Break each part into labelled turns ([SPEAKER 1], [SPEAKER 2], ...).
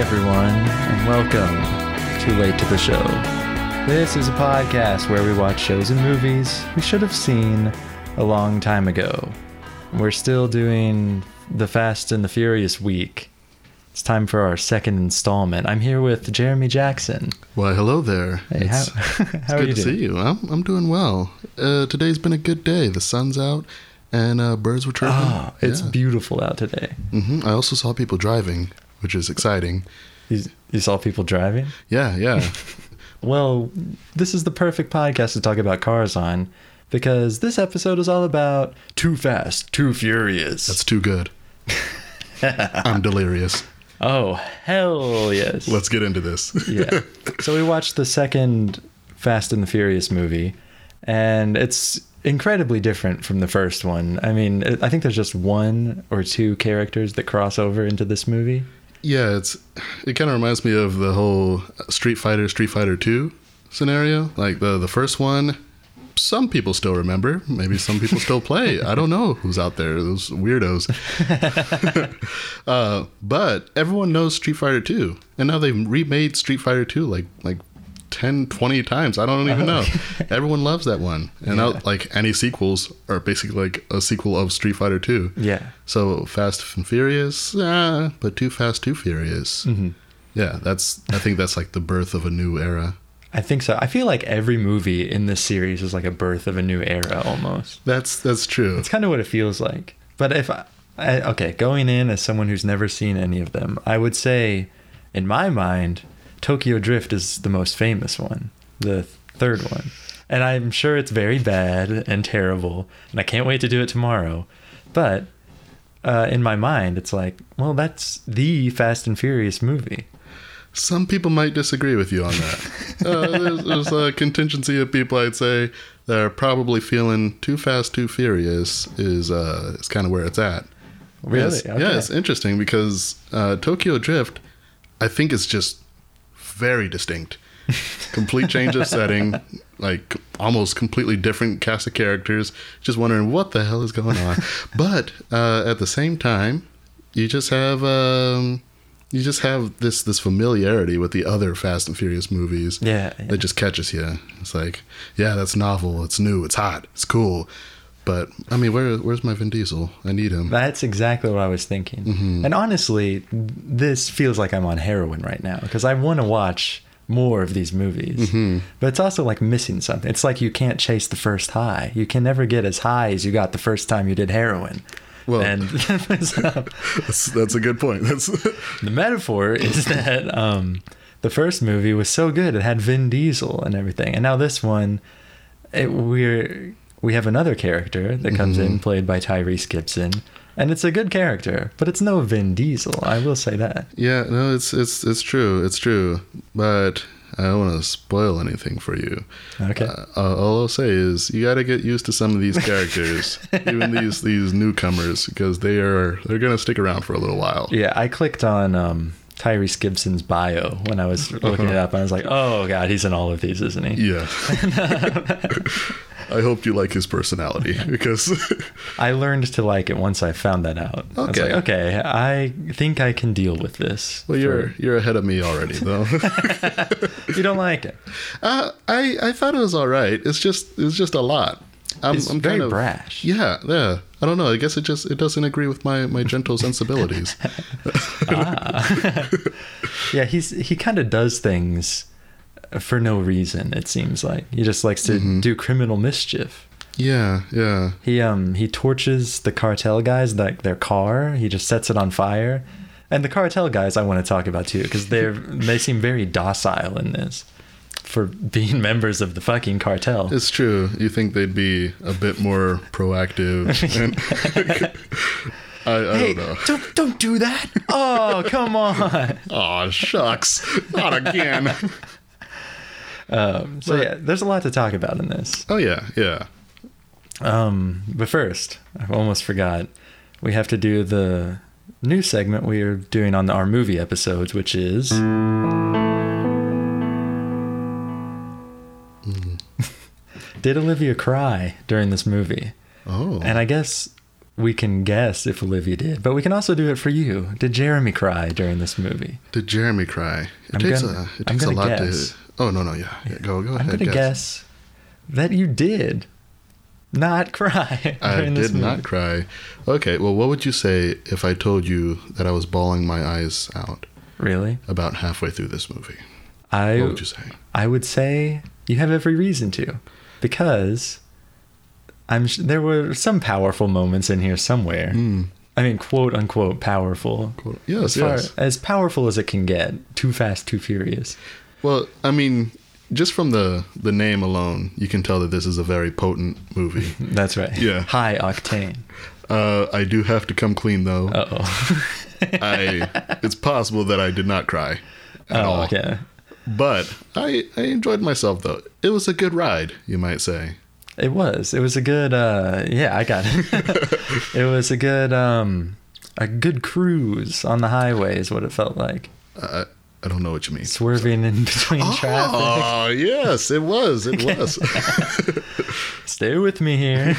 [SPEAKER 1] everyone, and welcome to Late to the Show. This is a podcast where we watch shows and movies we should have seen a long time ago. We're still doing the Fast and the Furious week. It's time for our second installment. I'm here with Jeremy Jackson.
[SPEAKER 2] Why, hello there.
[SPEAKER 1] Hey, how,
[SPEAKER 2] it's,
[SPEAKER 1] how
[SPEAKER 2] it's
[SPEAKER 1] are
[SPEAKER 2] good
[SPEAKER 1] you
[SPEAKER 2] to
[SPEAKER 1] doing?
[SPEAKER 2] see you. I'm, I'm doing well. Uh, today's been a good day. The sun's out and uh, birds were chirping.
[SPEAKER 1] Oh, it's beautiful out today.
[SPEAKER 2] Mm-hmm. I also saw people driving, which is exciting.
[SPEAKER 1] You, you saw people driving?
[SPEAKER 2] Yeah, yeah.
[SPEAKER 1] Well, this is the perfect podcast to talk about cars on because this episode is all about Too Fast, Too Furious.
[SPEAKER 2] That's too good. I'm delirious.
[SPEAKER 1] oh, hell yes.
[SPEAKER 2] Let's get into this.
[SPEAKER 1] yeah. So we watched the second Fast and the Furious movie, and it's incredibly different from the first one. I mean, I think there's just one or two characters that cross over into this movie.
[SPEAKER 2] Yeah, it's it kind of reminds me of the whole Street Fighter, Street Fighter 2 scenario. Like the the first one, some people still remember. Maybe some people still play. I don't know who's out there. Those weirdos. uh, but everyone knows Street Fighter 2, and now they've remade Street Fighter 2 like like 10, 20 times. I don't even know. everyone loves that one, and
[SPEAKER 1] Yeah.
[SPEAKER 2] like any sequels are basically like a sequel of Street Fighter 2.
[SPEAKER 1] Yeah.
[SPEAKER 2] So Fast and Furious, ah, but Too Fast, Too Furious.
[SPEAKER 1] Mm-hmm.
[SPEAKER 2] Yeah, that's. I think that's like the birth of a new era.
[SPEAKER 1] I think so. I feel like every movie in this series is like a birth of a new era almost.
[SPEAKER 2] That's that's true.
[SPEAKER 1] It's kind of what it feels like. But if I, I okay, going in as someone who's never seen any of them, I would say, in my mind, Tokyo Drift is the most famous one, the third one, and I'm sure it's very bad and terrible, and I can't wait to do it tomorrow. But uh, in my mind, it's like, well, that's the Fast and Furious movie.
[SPEAKER 2] Some people might disagree with you on that. uh, there's, there's a contingency of people I'd say that are probably feeling Too Fast, Too Furious is uh is kind of where it's at.
[SPEAKER 1] Really?
[SPEAKER 2] Yes.
[SPEAKER 1] Okay.
[SPEAKER 2] Yeah, it's interesting because uh, Tokyo Drift, I think, is just very distinct. Complete change of setting, like almost completely different cast of characters. Just wondering what the hell is going on. but uh, at the same time, you just have um, you just have this this familiarity with the other Fast and Furious movies
[SPEAKER 1] Yeah.
[SPEAKER 2] that just catches you. It's like, yeah, that's novel. It's new. It's hot. It's cool. But I mean, where where's my Vin Diesel? I need him.
[SPEAKER 1] That's exactly what I was thinking.
[SPEAKER 2] Mm-hmm.
[SPEAKER 1] And honestly, this feels like I'm on heroin right now because I want to watch more of these movies.
[SPEAKER 2] Mm-hmm.
[SPEAKER 1] But it's also like missing something. It's like you can't chase the first high. You can never get as high as you got the first time you did heroin.
[SPEAKER 2] Well-
[SPEAKER 1] and so
[SPEAKER 2] That's, that's a good point. That's
[SPEAKER 1] the metaphor is that um, the first movie was so good; it had Vin Diesel and everything, and now this one, it, we're we have another character that comes in, played by Tyrese Gibson, and it's a good character, but it's no Vin Diesel. I will say that.
[SPEAKER 2] yeah. No, it's it's it's true. It's true. But I don't want to spoil anything for you.
[SPEAKER 1] Okay.
[SPEAKER 2] Uh, all I'll say is you got to get used to some of these characters, even these these newcomers, because they are they're gonna stick around for a little while.
[SPEAKER 1] yeah, I clicked on um, Tyrese Gibson's bio when I was looking it up, and I was like, "Oh God, he's in all of these, isn't he?"
[SPEAKER 2] Yeah. I hope you like his personality because
[SPEAKER 1] I learned to like it once I found that out. I was
[SPEAKER 2] Okay.
[SPEAKER 1] like, okay, I think I can deal with this.
[SPEAKER 2] well, you're you're ahead of me already though.
[SPEAKER 1] you don't like it.
[SPEAKER 2] uh, I I thought it was all right. It's just it's just a lot. I'm,
[SPEAKER 1] It's
[SPEAKER 2] I'm
[SPEAKER 1] very
[SPEAKER 2] kind of,
[SPEAKER 1] brash.
[SPEAKER 2] Yeah, yeah. I don't know. I guess it just it doesn't agree with my my gentle sensibilities.
[SPEAKER 1] Ah. yeah, he's he kind of does things for no reason. It seems like he just likes to
[SPEAKER 2] Mm-hmm.
[SPEAKER 1] do criminal mischief.
[SPEAKER 2] yeah, yeah.
[SPEAKER 1] He um he torches the cartel guys like their car. He just sets it on fire. And the cartel guys I want to talk about too because they're they seem very docile in this for being members of the fucking cartel.
[SPEAKER 2] It's true. You think they'd be a bit more proactive? And I, I
[SPEAKER 1] Hey,
[SPEAKER 2] don't know.
[SPEAKER 1] don't don't do that! Oh, come on!
[SPEAKER 2] Oh shucks, not again.
[SPEAKER 1] Um, so
[SPEAKER 2] But-
[SPEAKER 1] yeah, there's a lot to talk about in this.
[SPEAKER 2] Oh yeah, yeah.
[SPEAKER 1] Um, but first, I almost forgot. We have to do the new segment we are doing on our movie episodes, which is. Did Olivia cry during this movie?
[SPEAKER 2] Oh,
[SPEAKER 1] And I guess we can guess if Olivia did, but we can also do it for you. Did Jeremy cry during this movie?
[SPEAKER 2] Did Jeremy cry? It
[SPEAKER 1] I'm
[SPEAKER 2] takes
[SPEAKER 1] gonna-
[SPEAKER 2] a it takes a lot
[SPEAKER 1] guess.
[SPEAKER 2] to. Oh no no yeah, yeah go go
[SPEAKER 1] I'm
[SPEAKER 2] ahead.
[SPEAKER 1] gonna guess. that you did not cry
[SPEAKER 2] I did
[SPEAKER 1] movie.
[SPEAKER 2] not cry. Okay, well, what would you say if I told you that I was bawling my eyes out
[SPEAKER 1] Really?
[SPEAKER 2] about halfway through this movie?
[SPEAKER 1] I
[SPEAKER 2] What would you say?
[SPEAKER 1] I would say you have every reason to, because I'm there were some powerful moments in here somewhere.
[SPEAKER 2] Mm.
[SPEAKER 1] I mean, quote unquote powerful.
[SPEAKER 2] Quote- yes,
[SPEAKER 1] as, far-
[SPEAKER 2] yes.
[SPEAKER 1] as powerful as it can get. Too fast, too furious.
[SPEAKER 2] Well, I mean, just from the the name alone, you can tell that this is a very potent movie.
[SPEAKER 1] That's right.
[SPEAKER 2] Yeah.
[SPEAKER 1] High octane.
[SPEAKER 2] Uh, I do have to come clean though.
[SPEAKER 1] Uh oh.
[SPEAKER 2] I it's possible that I did not cry at
[SPEAKER 1] oh,
[SPEAKER 2] all.
[SPEAKER 1] okay.
[SPEAKER 2] But I I enjoyed myself though. It was a good ride, you might say.
[SPEAKER 1] It was. It was a good. uh Yeah, I got it. it was a good. um A good cruise on the highway is what it felt like.
[SPEAKER 2] I I don't know what you mean.
[SPEAKER 1] Swerving in between traffic.
[SPEAKER 2] Oh yes, it was. It was.
[SPEAKER 1] Stay with me here.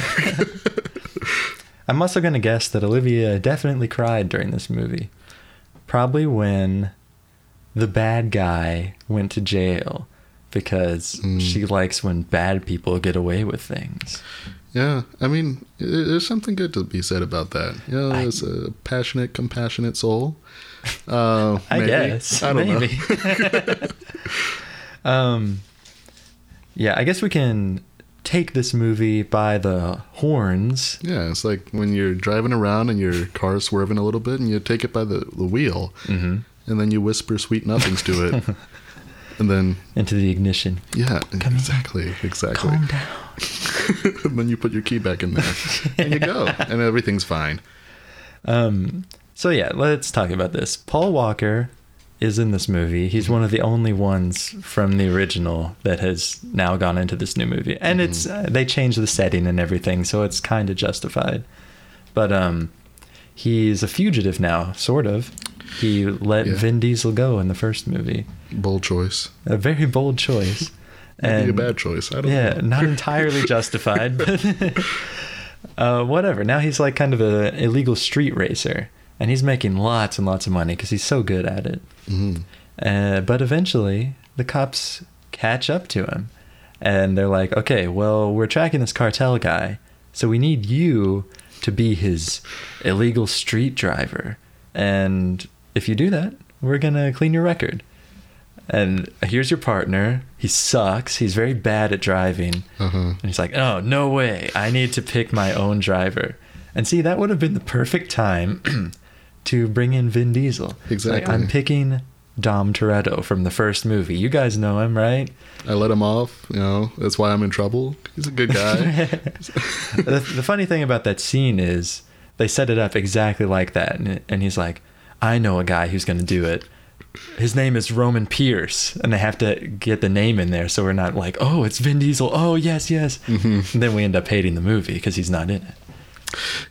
[SPEAKER 1] I'm also going to guess that Olivia definitely cried during this movie. Probably when the bad guy went to jail because
[SPEAKER 2] Mm.
[SPEAKER 1] she likes when bad people get away with things.
[SPEAKER 2] yeah, I mean, there's something good to be said about that. You know, it's a passionate, compassionate soul. Uh,
[SPEAKER 1] I
[SPEAKER 2] maybe.
[SPEAKER 1] guess.
[SPEAKER 2] I don't
[SPEAKER 1] maybe.
[SPEAKER 2] know.
[SPEAKER 1] um, yeah, I guess we can take this movie by the horns.
[SPEAKER 2] Yeah, it's like when you're driving around and your car's swerving a little bit, and you take it by the, the wheel,
[SPEAKER 1] hmm
[SPEAKER 2] and then you whisper sweet nothings to it, and then
[SPEAKER 1] Into the ignition.
[SPEAKER 2] yeah,
[SPEAKER 1] Come
[SPEAKER 2] exactly, exactly.
[SPEAKER 1] Calm down.
[SPEAKER 2] and then you put your key back in there, and you go, and everything's fine.
[SPEAKER 1] Um, so yeah, let's talk about this. Paul Walker is in this movie. He's one of the only ones from the original that has now gone into this new movie, and it's uh, they changed the setting and everything, so it's kind of justified. But um, he's a fugitive now, sort of. He let
[SPEAKER 2] Yeah.
[SPEAKER 1] Vin Diesel go in the first movie.
[SPEAKER 2] Bold choice.
[SPEAKER 1] A very bold choice.
[SPEAKER 2] Maybe a bad choice. I don't
[SPEAKER 1] yeah,
[SPEAKER 2] know.
[SPEAKER 1] not entirely justified, but uh, whatever. Now he's like kind of a illegal street racer, and he's making lots and lots of money because he's so good at it.
[SPEAKER 2] Mhm.
[SPEAKER 1] Uh, but eventually, the cops catch up to him, and they're like, "Okay, well, we're tracking this cartel guy, so we need you to be his illegal street driver, and if you do that, we're gonna clean your record." And here's your partner. He sucks. He's very bad at driving.
[SPEAKER 2] Uh-huh.
[SPEAKER 1] And he's like, oh, no way. I need to pick my own driver. And see, that would have been the perfect time to bring in Vin Diesel. It's like,
[SPEAKER 2] Exactly.
[SPEAKER 1] I'm picking Dom Toretto from the first movie. You guys know him, right?
[SPEAKER 2] I let him off. You know, that's why I'm in trouble. He's a good guy.
[SPEAKER 1] the, the funny thing about that scene is they set it up exactly like that. And, and he's like, I know a guy who's going to do it. His name is Roman Pierce. And they have to get the name in there so we're not like, oh, it's Vin Diesel. Oh, yes, yes.
[SPEAKER 2] Mhm.
[SPEAKER 1] And then we end up hating the movie because he's not in it.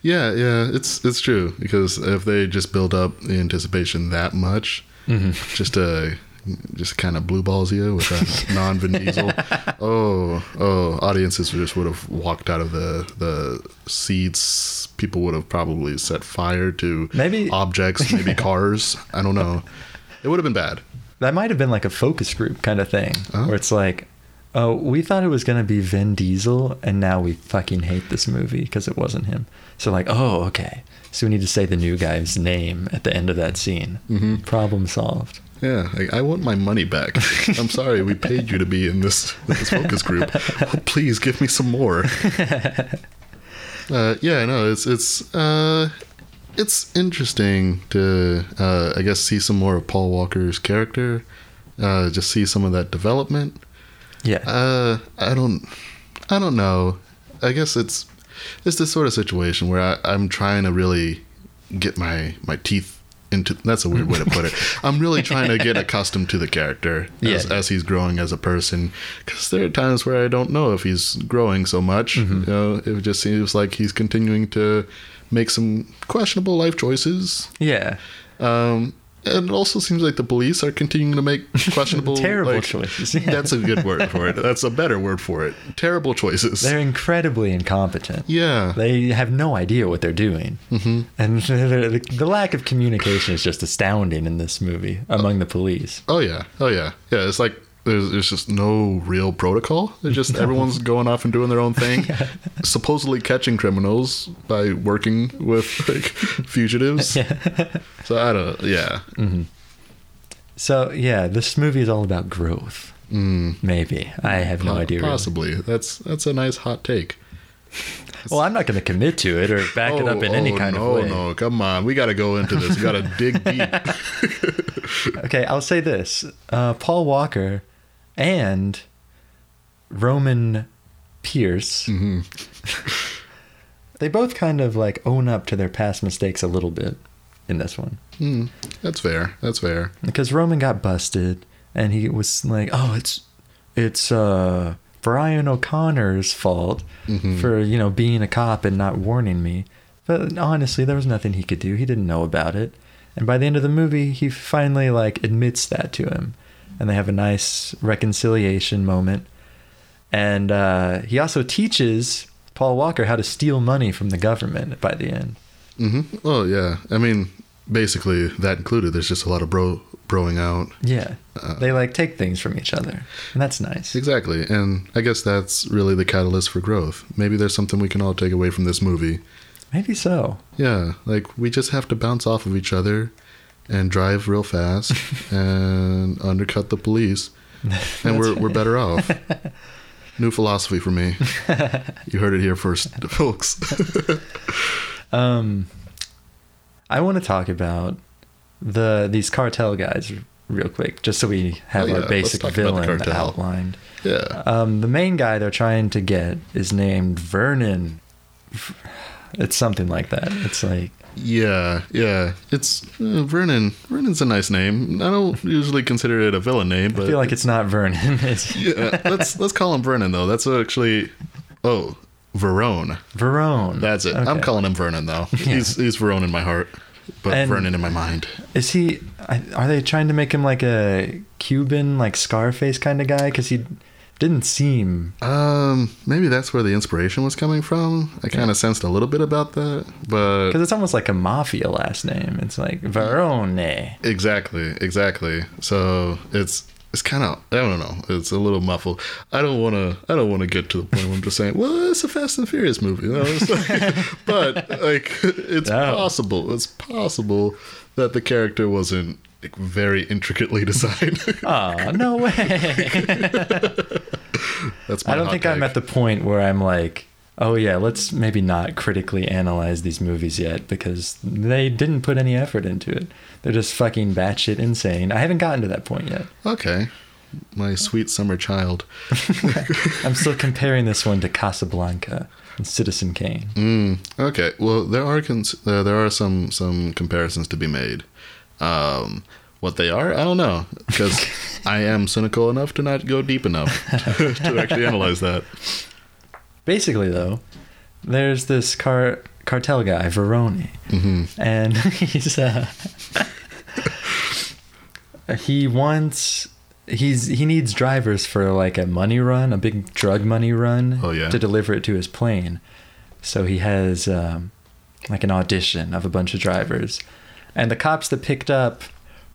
[SPEAKER 2] Yeah, yeah, it's it's true because if they just build up the anticipation that much,
[SPEAKER 1] hmm
[SPEAKER 2] just to just kind of blue balls you with a non Vin Diesel. Oh, oh, audiences just would have walked out of the the seats. People would have probably set fire to
[SPEAKER 1] Maybe-
[SPEAKER 2] objects, maybe cars. I don't know. It would have been bad.
[SPEAKER 1] That might have been like a focus group kind of thing,
[SPEAKER 2] Oh.
[SPEAKER 1] where it's like, oh, we thought it was gonna be Vin Diesel, and now we fucking hate this movie because it wasn't him. So like, oh, okay, so we need to say the new guy's name at the end of that scene.
[SPEAKER 2] hmm
[SPEAKER 1] Problem solved.
[SPEAKER 2] Yeah, I, I want my money back. I'm sorry, we paid you to be in this this focus group. Oh, please give me some more. Uh, yeah, no, it's it's uh, it's interesting to uh, I guess see some more of Paul Walker's character. Uh, just see some of that development.
[SPEAKER 1] Yeah,
[SPEAKER 2] Uh, I don't, I don't know. I guess it's it's this sort of situation where I, I'm trying to really get my my teeth into. That's a weird way to put it. I'm really trying to get accustomed to the character as,
[SPEAKER 1] Yeah.
[SPEAKER 2] as he's growing as a person. Because there are times where I don't know if he's growing so much.
[SPEAKER 1] Mhm.
[SPEAKER 2] You know, it just seems like he's continuing to make some questionable life choices.
[SPEAKER 1] yeah,
[SPEAKER 2] Um, And it also seems like the police are continuing to make questionable,
[SPEAKER 1] Terrible
[SPEAKER 2] like-
[SPEAKER 1] choices, yeah.
[SPEAKER 2] That's a good word for it. That's a better word for it. Terrible choices.
[SPEAKER 1] They're incredibly incompetent.
[SPEAKER 2] yeah.
[SPEAKER 1] They have no idea what they're doing. Mm-hmm. And the, lack of communication is just astounding in this movie among the police.
[SPEAKER 2] oh yeah. Oh yeah. Yeah. It's like there's, there's just no real protocol. They're just everyone's going off and doing their own thing, supposedly catching criminals by working with like fugitives. So I don't. Yeah.
[SPEAKER 1] So, yeah, this movie is all about growth.
[SPEAKER 2] Mm,
[SPEAKER 1] Maybe. I have no
[SPEAKER 2] po-
[SPEAKER 1] idea. Really.
[SPEAKER 2] Possibly. That's that's a nice hot take.
[SPEAKER 1] Well, I'm not going to commit to it or back it up in any kind
[SPEAKER 2] Oh, no,
[SPEAKER 1] of way.
[SPEAKER 2] No, come on. We got to go into this. We got to dig deep.
[SPEAKER 1] Okay, I'll say this: uh, Paul Walker and Roman Pierce,
[SPEAKER 2] Mm-hmm.
[SPEAKER 1] they both kind of like own up to their past mistakes a little bit in this one.
[SPEAKER 2] Mm, that's fair. That's fair.
[SPEAKER 1] because Roman got busted and he was like, "Oh, it's it's uh Brian O'Conner's fault
[SPEAKER 2] Mhm.
[SPEAKER 1] for, you know, being a cop and not warning me." But honestly, there was nothing he could do. He didn't know about it. And by the end of the movie, he finally like admits that to him. And they have a nice reconciliation moment. And uh, he also teaches Paul Walker how to steal money from the government by the end.
[SPEAKER 2] Mm hmm Oh yeah. I mean, basically that included. There's just a lot of bro broing out.
[SPEAKER 1] Yeah.
[SPEAKER 2] Uh,
[SPEAKER 1] they like take things from each other. And that's nice.
[SPEAKER 2] Exactly. And I guess that's really the catalyst for growth. Maybe there's something we can all take away from this movie.
[SPEAKER 1] Maybe so.
[SPEAKER 2] Yeah, like we just have to bounce off of each other and drive real fast and undercut the police, and we're we're better off. New philosophy for me. You heard it here first, folks.
[SPEAKER 1] Um, I want to talk about the these cartel guys real quick, just so we have
[SPEAKER 2] Oh, yeah,
[SPEAKER 1] our basic
[SPEAKER 2] talk about the
[SPEAKER 1] villain outlined.
[SPEAKER 2] yeah.
[SPEAKER 1] Um, the main guy they're trying to get is named Vernon. It's something like that. It's like
[SPEAKER 2] Yeah, yeah. It's uh, Vernon. Vernon's a nice name. I don't usually consider it a villain name, but
[SPEAKER 1] I feel like it's not Vernon. It's
[SPEAKER 2] yeah. Let's let's call him Vernon though. That's actually oh Verone.
[SPEAKER 1] Verone.
[SPEAKER 2] That's it. I'm calling him Vernon though. He's he's Verone in my heart, but
[SPEAKER 1] And-
[SPEAKER 2] Vernon in my mind.
[SPEAKER 1] Is he? Are they trying to make him like a Cuban, like Scarface kind of guy? Because he didn't seem.
[SPEAKER 2] Um, maybe that's where the inspiration was coming from. I kind of sensed a little bit about that, but
[SPEAKER 1] Because it's almost like a mafia last name. It's like Verone.
[SPEAKER 2] exactly, exactly. So it's it's kind of I don't know. It's a little muffled. I don't want to. I don't want to get to the point where I'm just saying, well, it's a Fast and Furious movie. You know? Like, but like, it's
[SPEAKER 1] No.
[SPEAKER 2] possible. It's possible that the character wasn't like very intricately designed.
[SPEAKER 1] Oh no way!
[SPEAKER 2] that's my
[SPEAKER 1] I don't think I'm at the point where I'm like, oh yeah, let's maybe not critically analyze these movies yet because they didn't put any effort into it. They're just fucking batshit insane. I haven't gotten to that point yet.
[SPEAKER 2] Okay, my sweet summer child.
[SPEAKER 1] I'm still comparing this one to Casablanca and Citizen Kane.
[SPEAKER 2] Mm, okay. Well, there are cons- uh, there are some some comparisons to be made. Um, what they are, I don't know, because I am cynical enough to not go deep enough to actually analyze that.
[SPEAKER 1] Basically, though, there's this car cartel guy, Verone,
[SPEAKER 2] hmm
[SPEAKER 1] and he's uh, he wants he's he needs drivers for like a money run, a big drug money run,
[SPEAKER 2] Oh, yeah.
[SPEAKER 1] to deliver it to his plane. So he has um, like an audition of a bunch of drivers, and the cops that picked up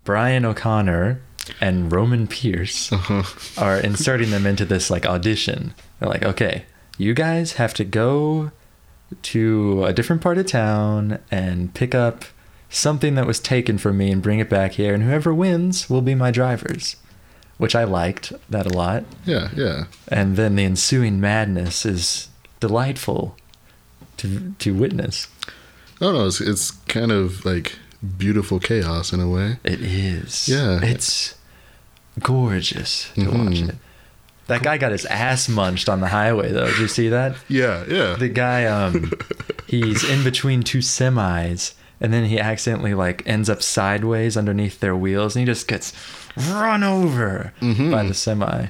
[SPEAKER 1] Brian O'Conner and Roman Pierce
[SPEAKER 2] Uh-huh.
[SPEAKER 1] are inserting them into this like audition. They're like, okay, you guys have to go to a different part of town and pick up something that was taken from me and bring it back here, and whoever wins will be my drivers. Which I liked that a lot.
[SPEAKER 2] Yeah, yeah.
[SPEAKER 1] And then the ensuing madness is delightful to to witness.
[SPEAKER 2] Oh no, it's it's kind of like beautiful chaos in a way.
[SPEAKER 1] It is.
[SPEAKER 2] Yeah.
[SPEAKER 1] It's gorgeous to
[SPEAKER 2] Mhm.
[SPEAKER 1] watch it. That guy got his ass munched on the highway though. Did you see that?
[SPEAKER 2] Yeah, yeah.
[SPEAKER 1] The guy um he's in between two semis and then he accidentally like ends up sideways underneath their wheels and he just gets run over
[SPEAKER 2] Mhm.
[SPEAKER 1] by the semi.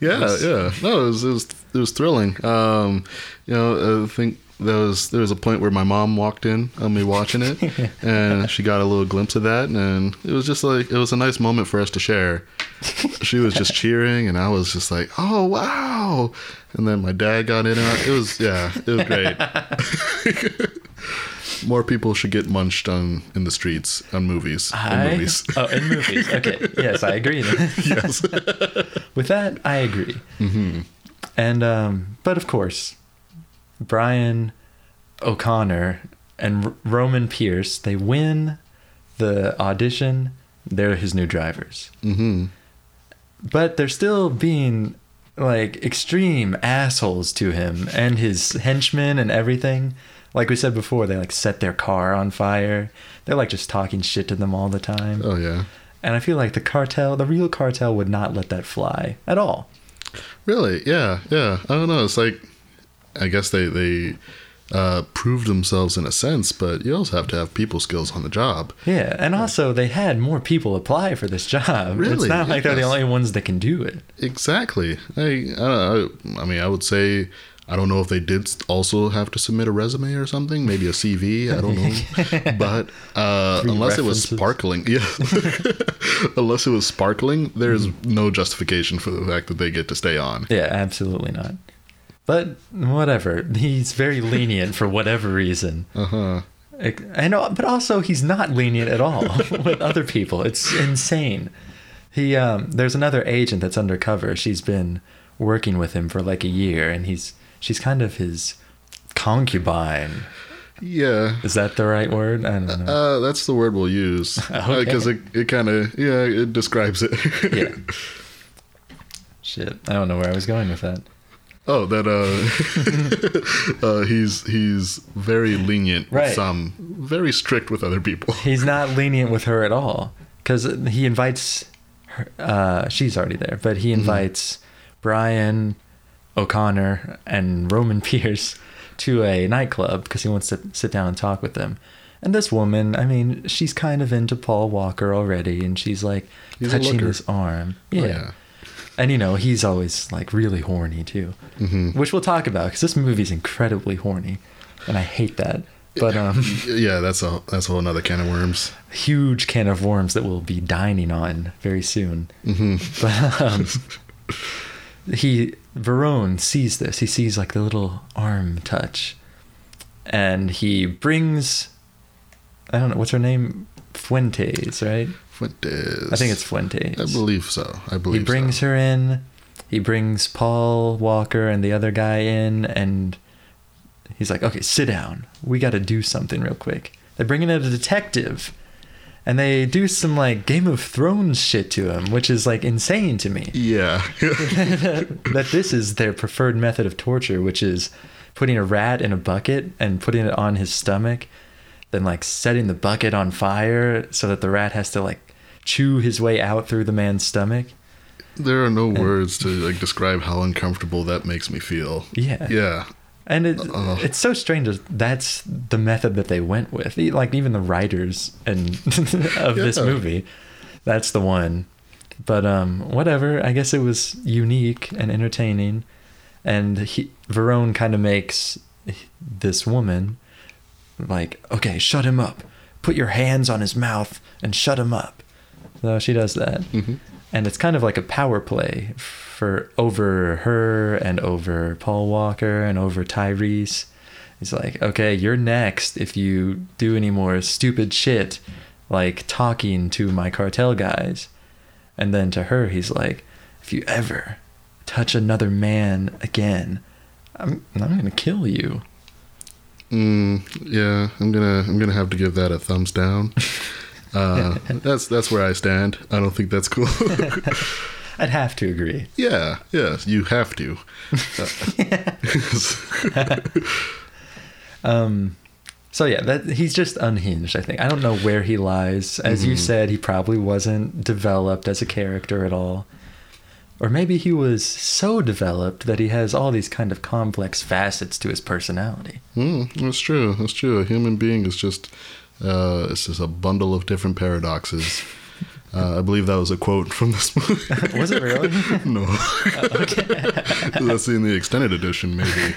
[SPEAKER 2] Yeah,
[SPEAKER 1] Yes.
[SPEAKER 2] yeah. No, it was, it was it was thrilling. Um, you know, I think there was there was a point where my mom walked in on me watching it, and she got a little glimpse of that, and it was just like it was a nice moment for us to share. She was just cheering, and I was just like, "Oh wow!" And then my dad got in, and it was yeah, it was great. More people should get munched on in the streets on movies. In movies.
[SPEAKER 1] oh, in movies. Okay. Yes, I agree.
[SPEAKER 2] yes.
[SPEAKER 1] With that, I agree.
[SPEAKER 2] hmm
[SPEAKER 1] And um, but of course, Brian O'Conner and Roman Pierce they win the audition. They're his new drivers,
[SPEAKER 2] hmm
[SPEAKER 1] but they're still being like extreme assholes to him and his henchmen and everything. Like we said before, they like set their car on fire. They're like just talking shit to them all the time.
[SPEAKER 2] Oh yeah.
[SPEAKER 1] And I feel like the cartel, the real cartel, would not let that fly at all.
[SPEAKER 2] Really? Yeah, yeah. I don't know. It's like, I guess they they uh, proved themselves in a sense, but you also have to have people skills on the job.
[SPEAKER 1] Yeah, and also they had more people apply for this job.
[SPEAKER 2] Really?
[SPEAKER 1] It's not like they're the only ones that can do it.
[SPEAKER 2] Exactly. I I. I mean, I would say. I don't know if they did also have to submit a resume or something, maybe a CV. I don't know, but uh, unless it was sparkling, yeah, unless it was sparkling, there's no justification for the fact that they get to stay on.
[SPEAKER 1] Yeah, absolutely not. But whatever, he's very lenient for whatever reason.
[SPEAKER 2] Uh huh.
[SPEAKER 1] And but also he's not lenient at all with other people. It's insane. He um there's another agent that's undercover. She's been working with him for like a year and he's she's kind of his concubine.
[SPEAKER 2] Yeah.
[SPEAKER 1] Is that the right word? I don't know.
[SPEAKER 2] Uh, that's the word we'll use
[SPEAKER 1] Okay.
[SPEAKER 2] because it, it kind of yeah it describes it.
[SPEAKER 1] yeah. Shit, I don't know where I was going with that.
[SPEAKER 2] Oh, that uh, uh, he's he's very lenient
[SPEAKER 1] Right.
[SPEAKER 2] with some, very strict with other people.
[SPEAKER 1] He's not lenient with her at all because he invites her. Uh, she's already there, but he invites Brian O'Conner and Roman Pierce to a nightclub because he wants to sit down and talk with them. And this woman, I mean, she's kind of into Paul Walker already, and she's like
[SPEAKER 2] He's
[SPEAKER 1] touching his arm.
[SPEAKER 2] Oh,
[SPEAKER 1] Yeah. And you know, he's always like really horny too,
[SPEAKER 2] Mhm.
[SPEAKER 1] which we'll talk about because this movie's incredibly horny, and I hate that. But um,
[SPEAKER 2] Yeah, that's a that's a whole another can of worms.
[SPEAKER 1] huge can of worms that we'll be dining on very soon.
[SPEAKER 2] hmm
[SPEAKER 1] But um, he Verone sees this. He sees like the little arm touch, and he brings. I don't know what's her name, Fuentes, right?
[SPEAKER 2] Fuentes.
[SPEAKER 1] I think it's Fuentes.
[SPEAKER 2] I believe so. I believe
[SPEAKER 1] he brings
[SPEAKER 2] so.
[SPEAKER 1] her in. He brings Paul Walker and the other guy in, and he's like, "Okay, sit down. We got to do something real quick." They bring in a detective, and they do some like Game of Thrones shit to him, which is like insane to me.
[SPEAKER 2] Yeah.
[SPEAKER 1] that this is their preferred method of torture, which is putting a rat in a bucket and putting it on his stomach, then like setting the bucket on fire so that the rat has to like chew his way out through the man's stomach.
[SPEAKER 2] there are no words to like describe how uncomfortable that makes me feel.
[SPEAKER 1] Yeah.
[SPEAKER 2] Yeah.
[SPEAKER 1] And it,
[SPEAKER 2] Ugh.
[SPEAKER 1] it's so strange that that's the method that they went with. Like even the writers and of this movie, that's the one. But um, whatever. I guess it was unique and entertaining, and he, Verone kind of makes this woman like, okay, shut him up. Put your hands on his mouth and shut him up. So she does that
[SPEAKER 2] hmm
[SPEAKER 1] and it's kind of like a power play for over her and over Paul Walker and over Tyrese. He's like, okay, you're next if you do any more stupid shit, like talking to my cartel guys. And then to her, he's like, if you ever touch another man again, I'm I'm gonna kill you.
[SPEAKER 2] Mm, yeah, I'm gonna I'm gonna have to give that a thumbs down. Uh, that's that's where I stand. I don't think that's cool.
[SPEAKER 1] I'd have to agree.
[SPEAKER 2] yeah, yes, you have to.
[SPEAKER 1] Um, so yeah, that he's just unhinged. I think I don't know where he lies. As you
[SPEAKER 2] Mhm.
[SPEAKER 1] said, he probably wasn't developed as a character at all, or maybe he was so developed that he has all these kind of complex facets to his personality.
[SPEAKER 2] Mm, that's true. That's true. A human being is just uh, it's just a bundle of different paradoxes. Uh, I believe that was a quote from this movie.
[SPEAKER 1] Was it really?
[SPEAKER 2] no. Okay. That's in the extended edition, maybe.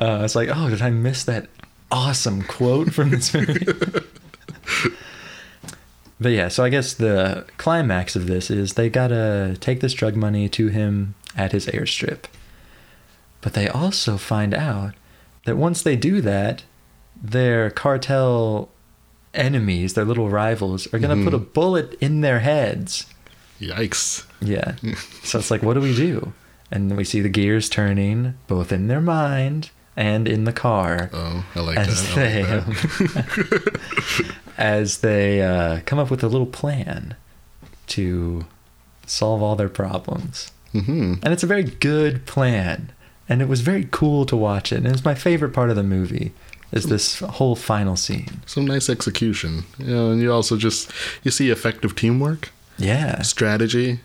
[SPEAKER 1] Uh, it's like, oh, did I miss that awesome quote from this movie? but yeah, so I guess the climax of this is they gotta take this drug money to him at his airstrip. But they also find out that once they do that, their cartel enemies, their little rivals, are gonna put a bullet in their heads.
[SPEAKER 2] Yikes.
[SPEAKER 1] Yeah. so it's like, what do we do? And we see the gears turning, both in their mind and in the car,
[SPEAKER 2] Oh, I like
[SPEAKER 1] as
[SPEAKER 2] that. I
[SPEAKER 1] they
[SPEAKER 2] like that.
[SPEAKER 1] as they uh, come up with a little plan to solve all their problems.
[SPEAKER 2] hmm
[SPEAKER 1] And it's a very good plan, and it was very cool to watch it. And it was my favorite part of the movie. Is this whole final scene?
[SPEAKER 2] Some nice execution. You know, and you also just you see effective teamwork,
[SPEAKER 1] Yeah,
[SPEAKER 2] strategy.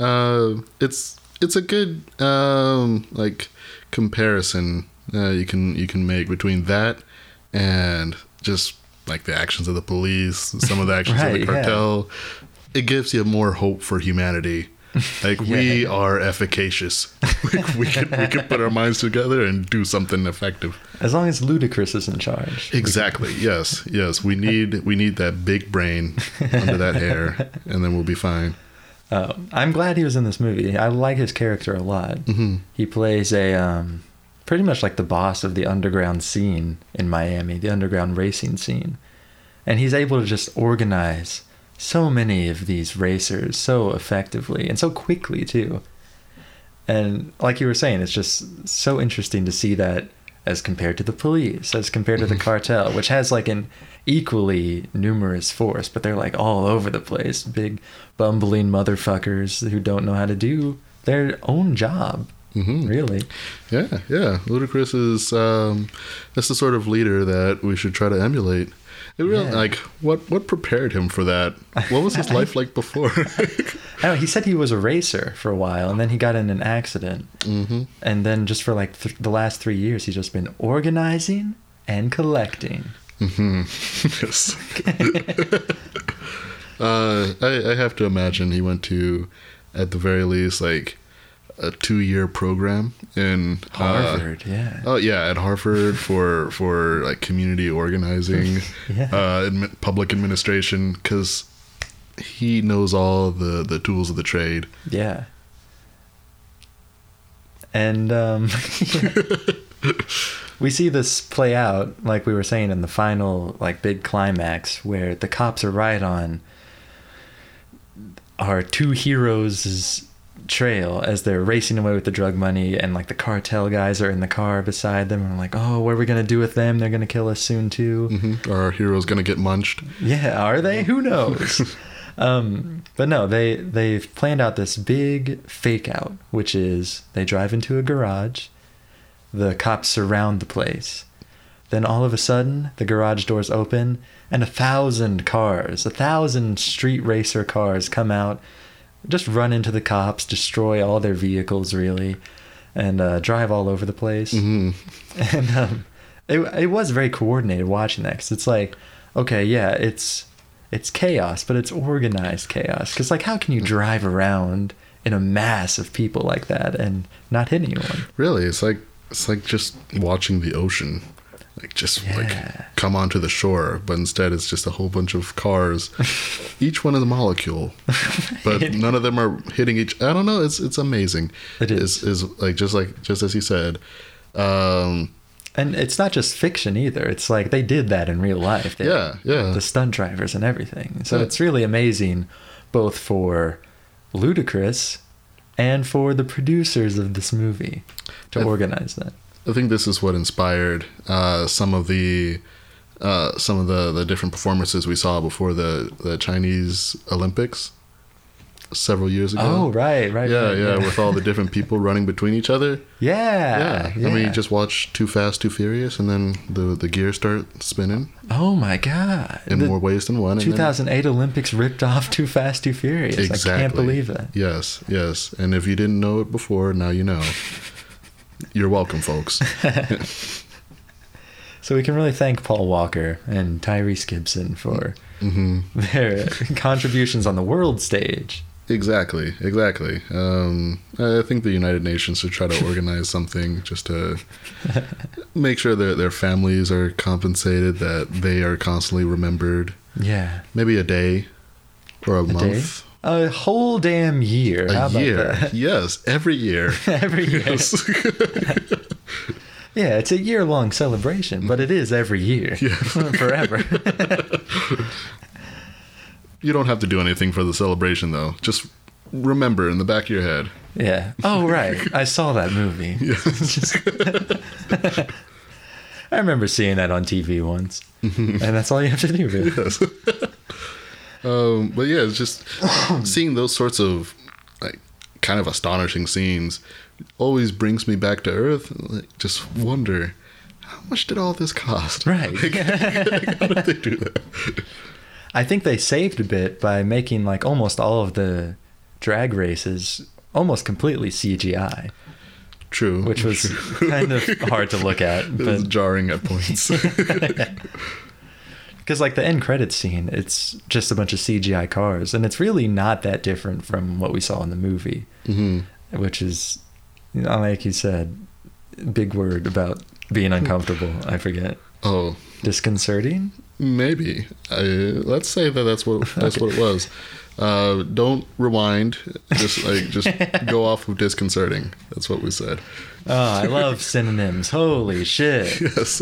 [SPEAKER 2] Uh, it's it's a good um, like comparison uh, you can you can make between that and just like the actions of the police, some of the actions of
[SPEAKER 1] Right,
[SPEAKER 2] the
[SPEAKER 1] yeah.
[SPEAKER 2] cartel. It gives you more hope for humanity. Like we are efficacious. we can we can put our minds together and do something effective.
[SPEAKER 1] as long as Ludacris is in charge.
[SPEAKER 2] Exactly. Yes. Yes. We need we need that big brain under that hair, and then we'll be fine.
[SPEAKER 1] Uh, I'm glad he was in this movie. I like his character a lot.
[SPEAKER 2] hmm
[SPEAKER 1] He plays a um, pretty much like the boss of the underground scene in Miami, the underground racing scene, and he's able to just organize so many of these racers so effectively and so quickly too. And like you were saying, it's just so interesting to see that as compared to the police, as compared to the cartel, which has like an equally numerous force, but they're like all over the place, big bumbling motherfuckers who don't know how to do their own job.
[SPEAKER 2] hmm
[SPEAKER 1] Really?
[SPEAKER 2] Yeah. Yeah. Ludacris is um, that's the sort of leader that we should try to emulate. It really
[SPEAKER 1] Yeah.
[SPEAKER 2] like what what prepared him for that? What was his life like before?
[SPEAKER 1] Know, he said he was a racer for a while, and then he got in an accident,
[SPEAKER 2] hmm
[SPEAKER 1] and then just for like th- the last three years, he's just been organizing and collecting.
[SPEAKER 2] hmm yes. uh, I, I have to imagine he went to, at the very least, like a two-year program in uh,
[SPEAKER 1] Harvard, yeah.
[SPEAKER 2] Oh yeah, at Harvard for for like community organizing,
[SPEAKER 1] Yeah.
[SPEAKER 2] uh, admi- public administration, because he knows all the the tools of the trade.
[SPEAKER 1] Yeah. And um, we see this play out, like we were saying, in the final, like big climax, where the cops are right on our two heroes' trail as they're racing away with the drug money, and like the cartel guys are in the car beside them, and we're like, oh, what are we gonna do with them? They're gonna kill us soon too.
[SPEAKER 2] hmm Our hero's gonna get munched.
[SPEAKER 1] Yeah, are they? Who knows? um, but no, they they've planned out this big fake out, which is they drive into a garage, the cops surround the place. Then all of a sudden, the garage doors open, and a thousand cars, a thousand street racer cars come out, just run into the cops, destroy all their vehicles, really, and uh, drive all over the place
[SPEAKER 2] hmm
[SPEAKER 1] and um, it it was very coordinated watching that because it's like, okay, yeah, it's it's chaos, but it's organized chaos. Because like, how can you drive around in a mass of people like that and not hit anyone?
[SPEAKER 2] Really, it's like it's like just watching the ocean, like just
[SPEAKER 1] Yeah.
[SPEAKER 2] like come onto the shore, but instead it's just a whole bunch of cars, each one is a molecule, but none of them are hitting each. I don't know. It's it's amazing.
[SPEAKER 1] It is.
[SPEAKER 2] is is like just like just as he said. Um,
[SPEAKER 1] And it's not just fiction either. It's like they did that in real life. They-
[SPEAKER 2] Yeah, yeah.
[SPEAKER 1] The stunt drivers and everything. So
[SPEAKER 2] Yeah.
[SPEAKER 1] it's really amazing, both for Ludacris and for the producers of this movie to
[SPEAKER 2] I-
[SPEAKER 1] organize that.
[SPEAKER 2] I think this is what inspired uh, some of the uh, some of the, the different performances we saw before the, the Chinese Olympics several years ago.
[SPEAKER 1] Oh, right, right.
[SPEAKER 2] yeah,
[SPEAKER 1] right,
[SPEAKER 2] yeah, with all the different people running between each other.
[SPEAKER 1] yeah,
[SPEAKER 2] Yeah, I mean, you just watch Too Fast, Too Furious, and then the the gears start spinning
[SPEAKER 1] Oh my god!
[SPEAKER 2] in
[SPEAKER 1] The
[SPEAKER 2] more ways than one. and then-
[SPEAKER 1] 2008 Olympics ripped off Too Fast, Too Furious.
[SPEAKER 2] Exactly.
[SPEAKER 1] I can't believe that.
[SPEAKER 2] Yes, yes, and if you didn't know it before, now you know. You're welcome, folks.
[SPEAKER 1] So we can really thank Paul Walker and Tyrese Gibson for
[SPEAKER 2] hmm
[SPEAKER 1] their contributions on the world stage
[SPEAKER 2] Exactly, exactly. Um, I think the United Nations should try to organize something just to make sure that their families are compensated, that they are constantly remembered.
[SPEAKER 1] Yeah.
[SPEAKER 2] Maybe a day or a,
[SPEAKER 1] A day? A whole damn year.
[SPEAKER 2] a
[SPEAKER 1] How about
[SPEAKER 2] year.
[SPEAKER 1] that?
[SPEAKER 2] Yes, every year.
[SPEAKER 1] every year.
[SPEAKER 2] Yes.
[SPEAKER 1] Yeah, it's a year long celebration, but it is every year.
[SPEAKER 2] Yeah.
[SPEAKER 1] Forever.
[SPEAKER 2] you don't have to do anything for the celebration, though. Just remember in the back of your head.
[SPEAKER 1] yeah. Oh, right. I saw that movie.
[SPEAKER 2] Yes.
[SPEAKER 1] I remember seeing that on TV once. Mm-hmm. and that's all you have to do, really.
[SPEAKER 2] yes. Um, but yeah, it's just seeing those sorts of like kind of astonishing scenes always brings me back to earth. Like, just wonder how much did all this cost?
[SPEAKER 1] Right.
[SPEAKER 2] Like, how did they do that?
[SPEAKER 1] I think they saved a bit by making like almost all of the drag races almost completely CGI,
[SPEAKER 2] True.
[SPEAKER 1] which was
[SPEAKER 2] true.
[SPEAKER 1] kind of hard to look at.
[SPEAKER 2] It was jarring at points.
[SPEAKER 1] because like the end credits scene, it's just a bunch of CGI cars, and it's really not that different from what we saw in the movie,
[SPEAKER 2] hmm
[SPEAKER 1] which is, you know, like you said, big word about being uncomfortable. I forget.
[SPEAKER 2] Oh,
[SPEAKER 1] Disconcerting.
[SPEAKER 2] maybe. I, let's say that that's what that's what it was. Uh, don't rewind. Just like just go off of disconcerting. That's what we said.
[SPEAKER 1] Oh, I love synonyms. Holy shit.
[SPEAKER 2] Yes.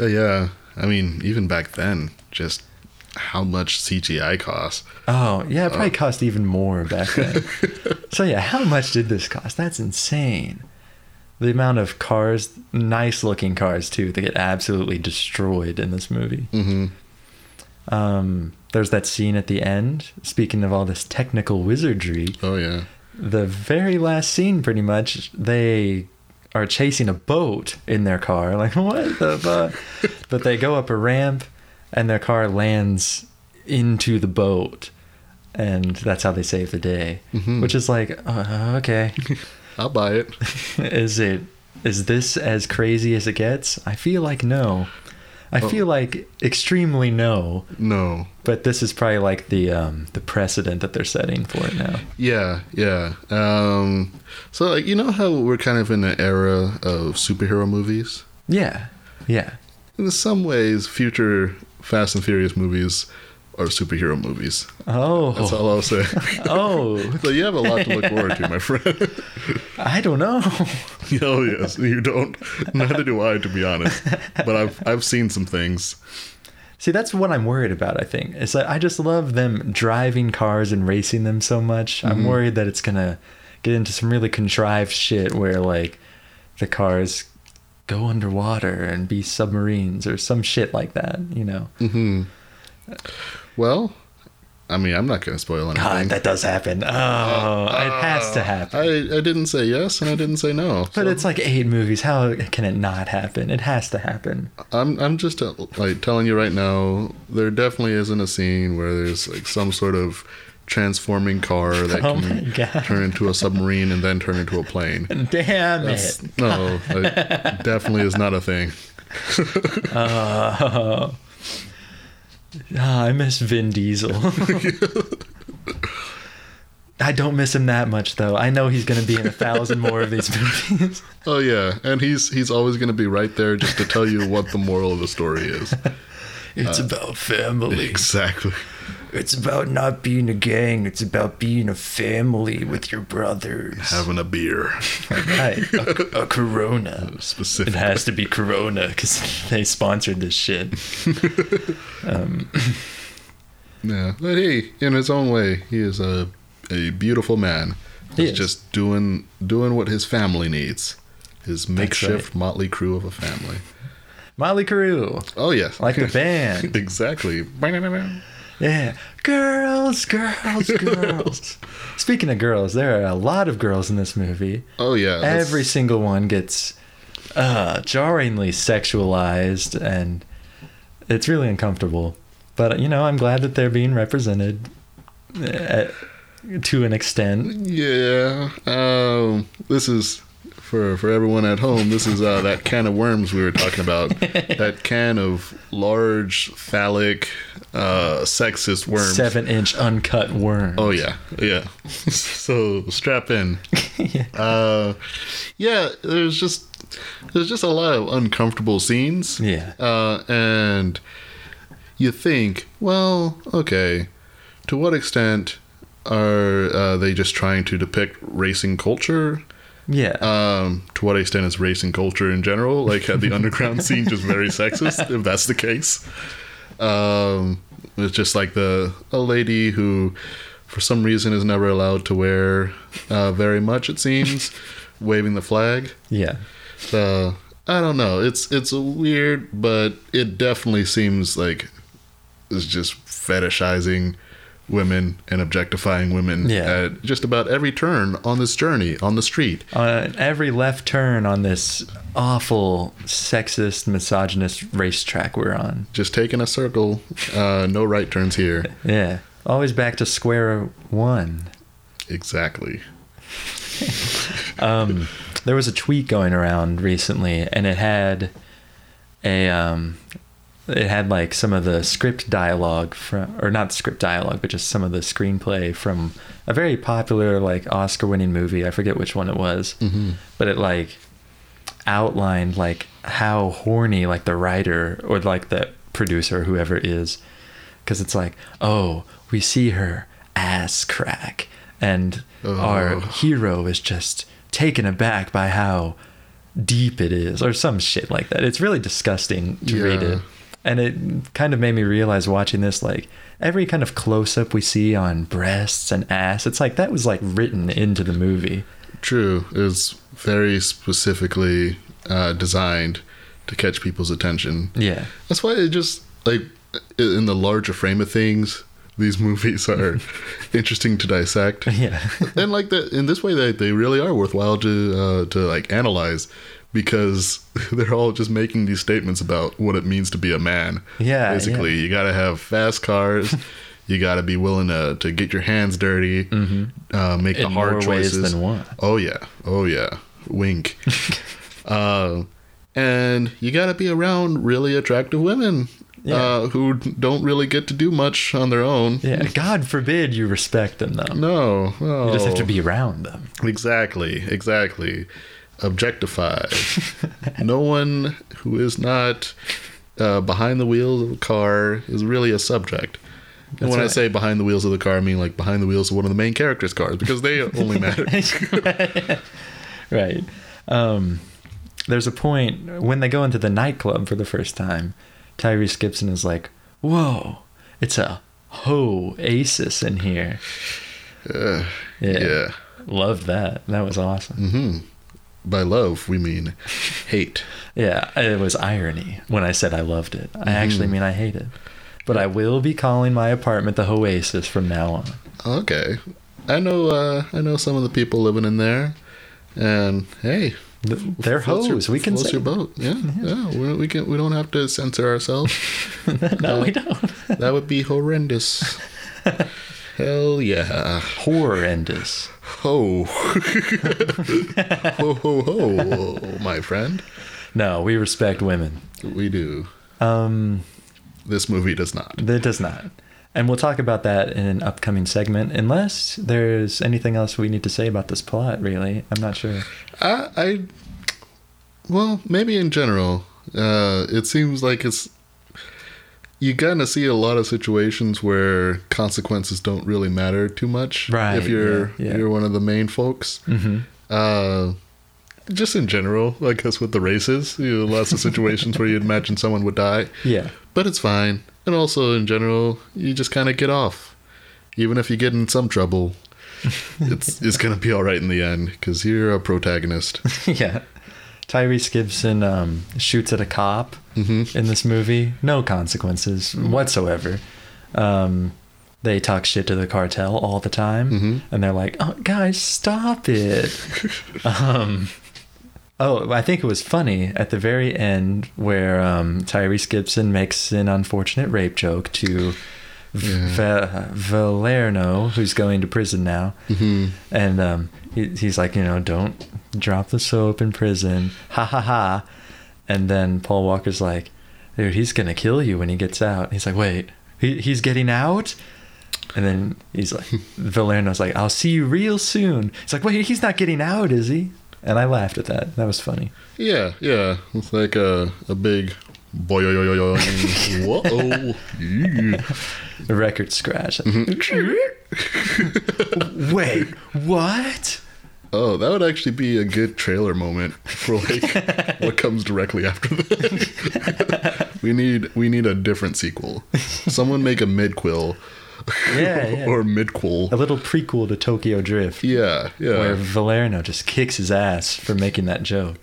[SPEAKER 2] Uh, yeah. I mean, even back then, just how much CGI costs.
[SPEAKER 1] Oh, yeah, it probably cost even more back then. so, yeah, how much did this cost? That's insane. The amount of cars, nice looking cars too, that get absolutely destroyed in this movie.
[SPEAKER 2] Mm-hmm.
[SPEAKER 1] Um, there's that scene at the end. Speaking of all this technical wizardry,
[SPEAKER 2] Oh yeah.
[SPEAKER 1] the very last scene, pretty much, they are chasing a boat in their car. Like, what the fuck? but they go up a ramp and their car lands into the boat. And that's how they save the day.
[SPEAKER 2] Mhm.
[SPEAKER 1] Which is like, uh, okay.
[SPEAKER 2] I'll buy it.
[SPEAKER 1] is it, is this as crazy as it gets? I feel like no. I
[SPEAKER 2] Oh.
[SPEAKER 1] feel like extremely no.
[SPEAKER 2] No.
[SPEAKER 1] But this is probably like the um, the precedent that they're setting for it now.
[SPEAKER 2] Yeah, yeah. Um, so like you know how we're kind of in an era of superhero movies.
[SPEAKER 1] Yeah, yeah.
[SPEAKER 2] In some ways, future Fast and Furious movies are superhero movies.
[SPEAKER 1] Oh,
[SPEAKER 2] That's all I'll say.
[SPEAKER 1] oh,
[SPEAKER 2] so you have a lot to look forward to, my friend.
[SPEAKER 1] I don't know.
[SPEAKER 2] oh yes, you don't. Neither do I, to be honest. But I've I've seen some things.
[SPEAKER 1] See, that's what I'm worried about. I think it's like I just love them driving cars and racing them so much. I'm
[SPEAKER 2] Mhm.
[SPEAKER 1] worried that it's gonna get into some really contrived shit where like the cars go underwater and be submarines or some shit like that. You know?
[SPEAKER 2] hmm Well, I mean, I'm not going to spoil anything.
[SPEAKER 1] God, that does happen. Oh, it has to happen.
[SPEAKER 2] I, I didn't say yes and I didn't say no.
[SPEAKER 1] but
[SPEAKER 2] so
[SPEAKER 1] it's like eight movies. How can it not happen? It has to happen.
[SPEAKER 2] I'm I'm just uh, like telling you right now. There definitely isn't a scene where there's like some sort of transforming car that
[SPEAKER 1] Oh
[SPEAKER 2] can turn into a submarine and then turn into a plane.
[SPEAKER 1] Damn
[SPEAKER 2] That's,
[SPEAKER 1] it.
[SPEAKER 2] no, it definitely is not a thing.
[SPEAKER 1] Oh. Ah, I miss Vin Diesel. I don't miss him that much though. I know he's going to be in a thousand more of these movies.
[SPEAKER 2] Oh yeah, and he's he's always going to be right there just to tell you what the moral of the story is.
[SPEAKER 1] It's about family.
[SPEAKER 2] Exactly.
[SPEAKER 1] It's about not being a gang. It's about being a family with your brothers.
[SPEAKER 2] Having a beer,
[SPEAKER 1] right. A, a Corona. Specifically.
[SPEAKER 2] It
[SPEAKER 1] has to be Corona because they sponsored this shit. Um,
[SPEAKER 2] Yeah, but he, in his own way, he is a a beautiful man. He's just doing doing what his family needs. His makeshift motley crew of a family.
[SPEAKER 1] Mötley Crüe.
[SPEAKER 2] Oh yes,
[SPEAKER 1] Like the band.
[SPEAKER 2] exactly.
[SPEAKER 1] Yeah. Girls, girls, girls. Speaking of girls, there are a lot of girls in this movie.
[SPEAKER 2] Oh yeah. that's-
[SPEAKER 1] Every single one gets uh, jarringly sexualized, and it's really uncomfortable. But, you know, I'm glad that they're being represented uh, to an extent.
[SPEAKER 2] Yeah. Um, this is for for everyone at home, this is uh, that can of worms we were talking about. that can of large phallic, uh, sexist worms.
[SPEAKER 1] Seven inch uncut worm.
[SPEAKER 2] Oh yeah, yeah. so strap in.
[SPEAKER 1] yeah.
[SPEAKER 2] Uh, yeah, there's just there's just a lot of uncomfortable scenes.
[SPEAKER 1] Yeah.
[SPEAKER 2] Uh, and you think, well, okay, to what extent are uh, they just trying to depict racing culture?
[SPEAKER 1] Yeah.
[SPEAKER 2] Um, to what extent is race and culture in general, like the underground scene, just very sexist? If that's the case, um, it's just like the a lady who, for some reason, is never allowed to wear uh, very much. It seems, waving the flag.
[SPEAKER 1] yeah.
[SPEAKER 2] Uh, I don't know. It's it's weird, but it definitely seems like it's just fetishizing women and objectifying women
[SPEAKER 1] Yeah.
[SPEAKER 2] at just about every turn on this journey on the street.
[SPEAKER 1] On every left turn on this awful, sexist, misogynist racetrack we're on.
[SPEAKER 2] Just taking a circle, uh, no right turns here.
[SPEAKER 1] Yeah. Always back to square one.
[SPEAKER 2] Exactly.
[SPEAKER 1] Um, there was a tweet going around recently, and it had a um, it had like some of the script dialogue from, or not script dialogue, but just some of the screenplay from a very popular like Oscar-winning movie. I forget which one it was,
[SPEAKER 2] Mm-hmm.
[SPEAKER 1] but it like outlined like how horny like the writer or like the producer, whoever is, because it's like, oh, we see her ass crack, and our
[SPEAKER 2] Oh.
[SPEAKER 1] hero is just taken aback by how deep it is, or some shit like that. It's really disgusting to read it. And it kind of made me realize watching this, like every kind of close up we see on breasts and ass, it's like that was like written into the movie.
[SPEAKER 2] True. It's very specifically uh, designed to catch people's attention.
[SPEAKER 1] Yeah.
[SPEAKER 2] That's why it just like in the larger frame of things, these movies are interesting to dissect.
[SPEAKER 1] Yeah.
[SPEAKER 2] and like that in this way they, they really are worthwhile to uh, to like analyze because they're all just making these statements about what it means to be a man.
[SPEAKER 1] Yeah,
[SPEAKER 2] Basically,
[SPEAKER 1] yeah.
[SPEAKER 2] you got to have fast cars. you got to be willing to, to get your hands dirty, uh, make the
[SPEAKER 1] In
[SPEAKER 2] hard
[SPEAKER 1] more ways
[SPEAKER 2] choices.
[SPEAKER 1] than one.
[SPEAKER 2] Oh yeah, oh yeah, wink. uh, and you got to be around really attractive women
[SPEAKER 1] Yeah.
[SPEAKER 2] uh, who don't really get to do much on their own.
[SPEAKER 1] Yeah. God forbid you respect them though.
[SPEAKER 2] No, no.
[SPEAKER 1] You just have to be around them.
[SPEAKER 2] Exactly, exactly. Objectify. no one who is not uh, behind the wheels of a car is really a subject. And
[SPEAKER 1] That's
[SPEAKER 2] when I say behind the wheels of the car, I mean like behind the wheels of one of the main characters' cars because they only matter.
[SPEAKER 1] right. Um, there's a point when they go into the nightclub for the first time. Tyrese Gibson is like, "Whoa, it's a ho asis in here."
[SPEAKER 2] Uh,
[SPEAKER 1] Yeah.
[SPEAKER 2] yeah.
[SPEAKER 1] Loved that. That was awesome.
[SPEAKER 2] hmm By love, we mean hate.
[SPEAKER 1] Yeah, it was irony when I said I loved it. I actually
[SPEAKER 2] Mm-hmm.
[SPEAKER 1] mean I hate it. But I will be calling my apartment the Oasis from now on.
[SPEAKER 2] Okay. I know. Uh, I know some of the people living in there, and hey,
[SPEAKER 1] Th- They're
[SPEAKER 2] floats your-
[SPEAKER 1] hoes. We can
[SPEAKER 2] floats your boat. Yeah, yeah. We, we can. We don't have to censor ourselves.
[SPEAKER 1] no, we don't.
[SPEAKER 2] That would be horrendous. Hell yeah.
[SPEAKER 1] Horrendous.
[SPEAKER 2] Ho. ho, ho, ho, my friend.
[SPEAKER 1] No, we respect women.
[SPEAKER 2] We do.
[SPEAKER 1] Um,
[SPEAKER 2] This movie does not.
[SPEAKER 1] It does not. And we'll talk about that in an upcoming segment, unless there's anything else we need to say about this plot, really. I'm not sure.
[SPEAKER 2] I, I well, maybe in general, uh, it seems like it's you kind of see a lot of situations where consequences don't really matter too much.
[SPEAKER 1] Right,
[SPEAKER 2] If you're
[SPEAKER 1] yeah, yeah.
[SPEAKER 2] you're one of the main folks.
[SPEAKER 1] hmm
[SPEAKER 2] Uh, just in general, I guess with the races, you know, lots of situations where you'd imagine someone would die,
[SPEAKER 1] Yeah.
[SPEAKER 2] but it's fine. And also in general, you just kind of get off, even if you get in some trouble. it's it's gonna be all right in the end because you're a protagonist.
[SPEAKER 1] yeah. Tyrese Gibson um, shoots at a cop
[SPEAKER 2] hmm
[SPEAKER 1] in this movie. No consequences whatsoever. Um, they talk shit to the cartel all the time,
[SPEAKER 2] Mhm.
[SPEAKER 1] and they're like, "Oh, guys, stop it." um, oh, I think it was funny at the very end where um, Tyrese Gibson makes an unfortunate rape joke to v-
[SPEAKER 2] Yeah.
[SPEAKER 1] Va- Valerno, who's going to prison now,
[SPEAKER 2] hmm
[SPEAKER 1] and um, he, he's like, you know, don't drop the soap in prison. Ha ha ha. And then Paul Walker's like, dude, he's gonna kill you when he gets out. He's like, wait, he, he's getting out? And then he's like, Valerno's like, I'll see you real soon. He's like, wait, he's not getting out, is he? And I laughed at that. That was funny.
[SPEAKER 2] Yeah, yeah. It's like a a big boy. Yo, yo, yo, yo. Whoa. Yeah.
[SPEAKER 1] The record scratch. Mm-hmm. wait, what?
[SPEAKER 2] Oh, that would actually be a good trailer moment for like what comes directly after that. we need we need a different sequel. Someone make a midquill
[SPEAKER 1] Yeah, yeah.
[SPEAKER 2] or midquel.
[SPEAKER 1] a little prequel to Tokyo Drift.
[SPEAKER 2] Yeah, yeah. Where.
[SPEAKER 1] Valerno just kicks his ass for making that joke.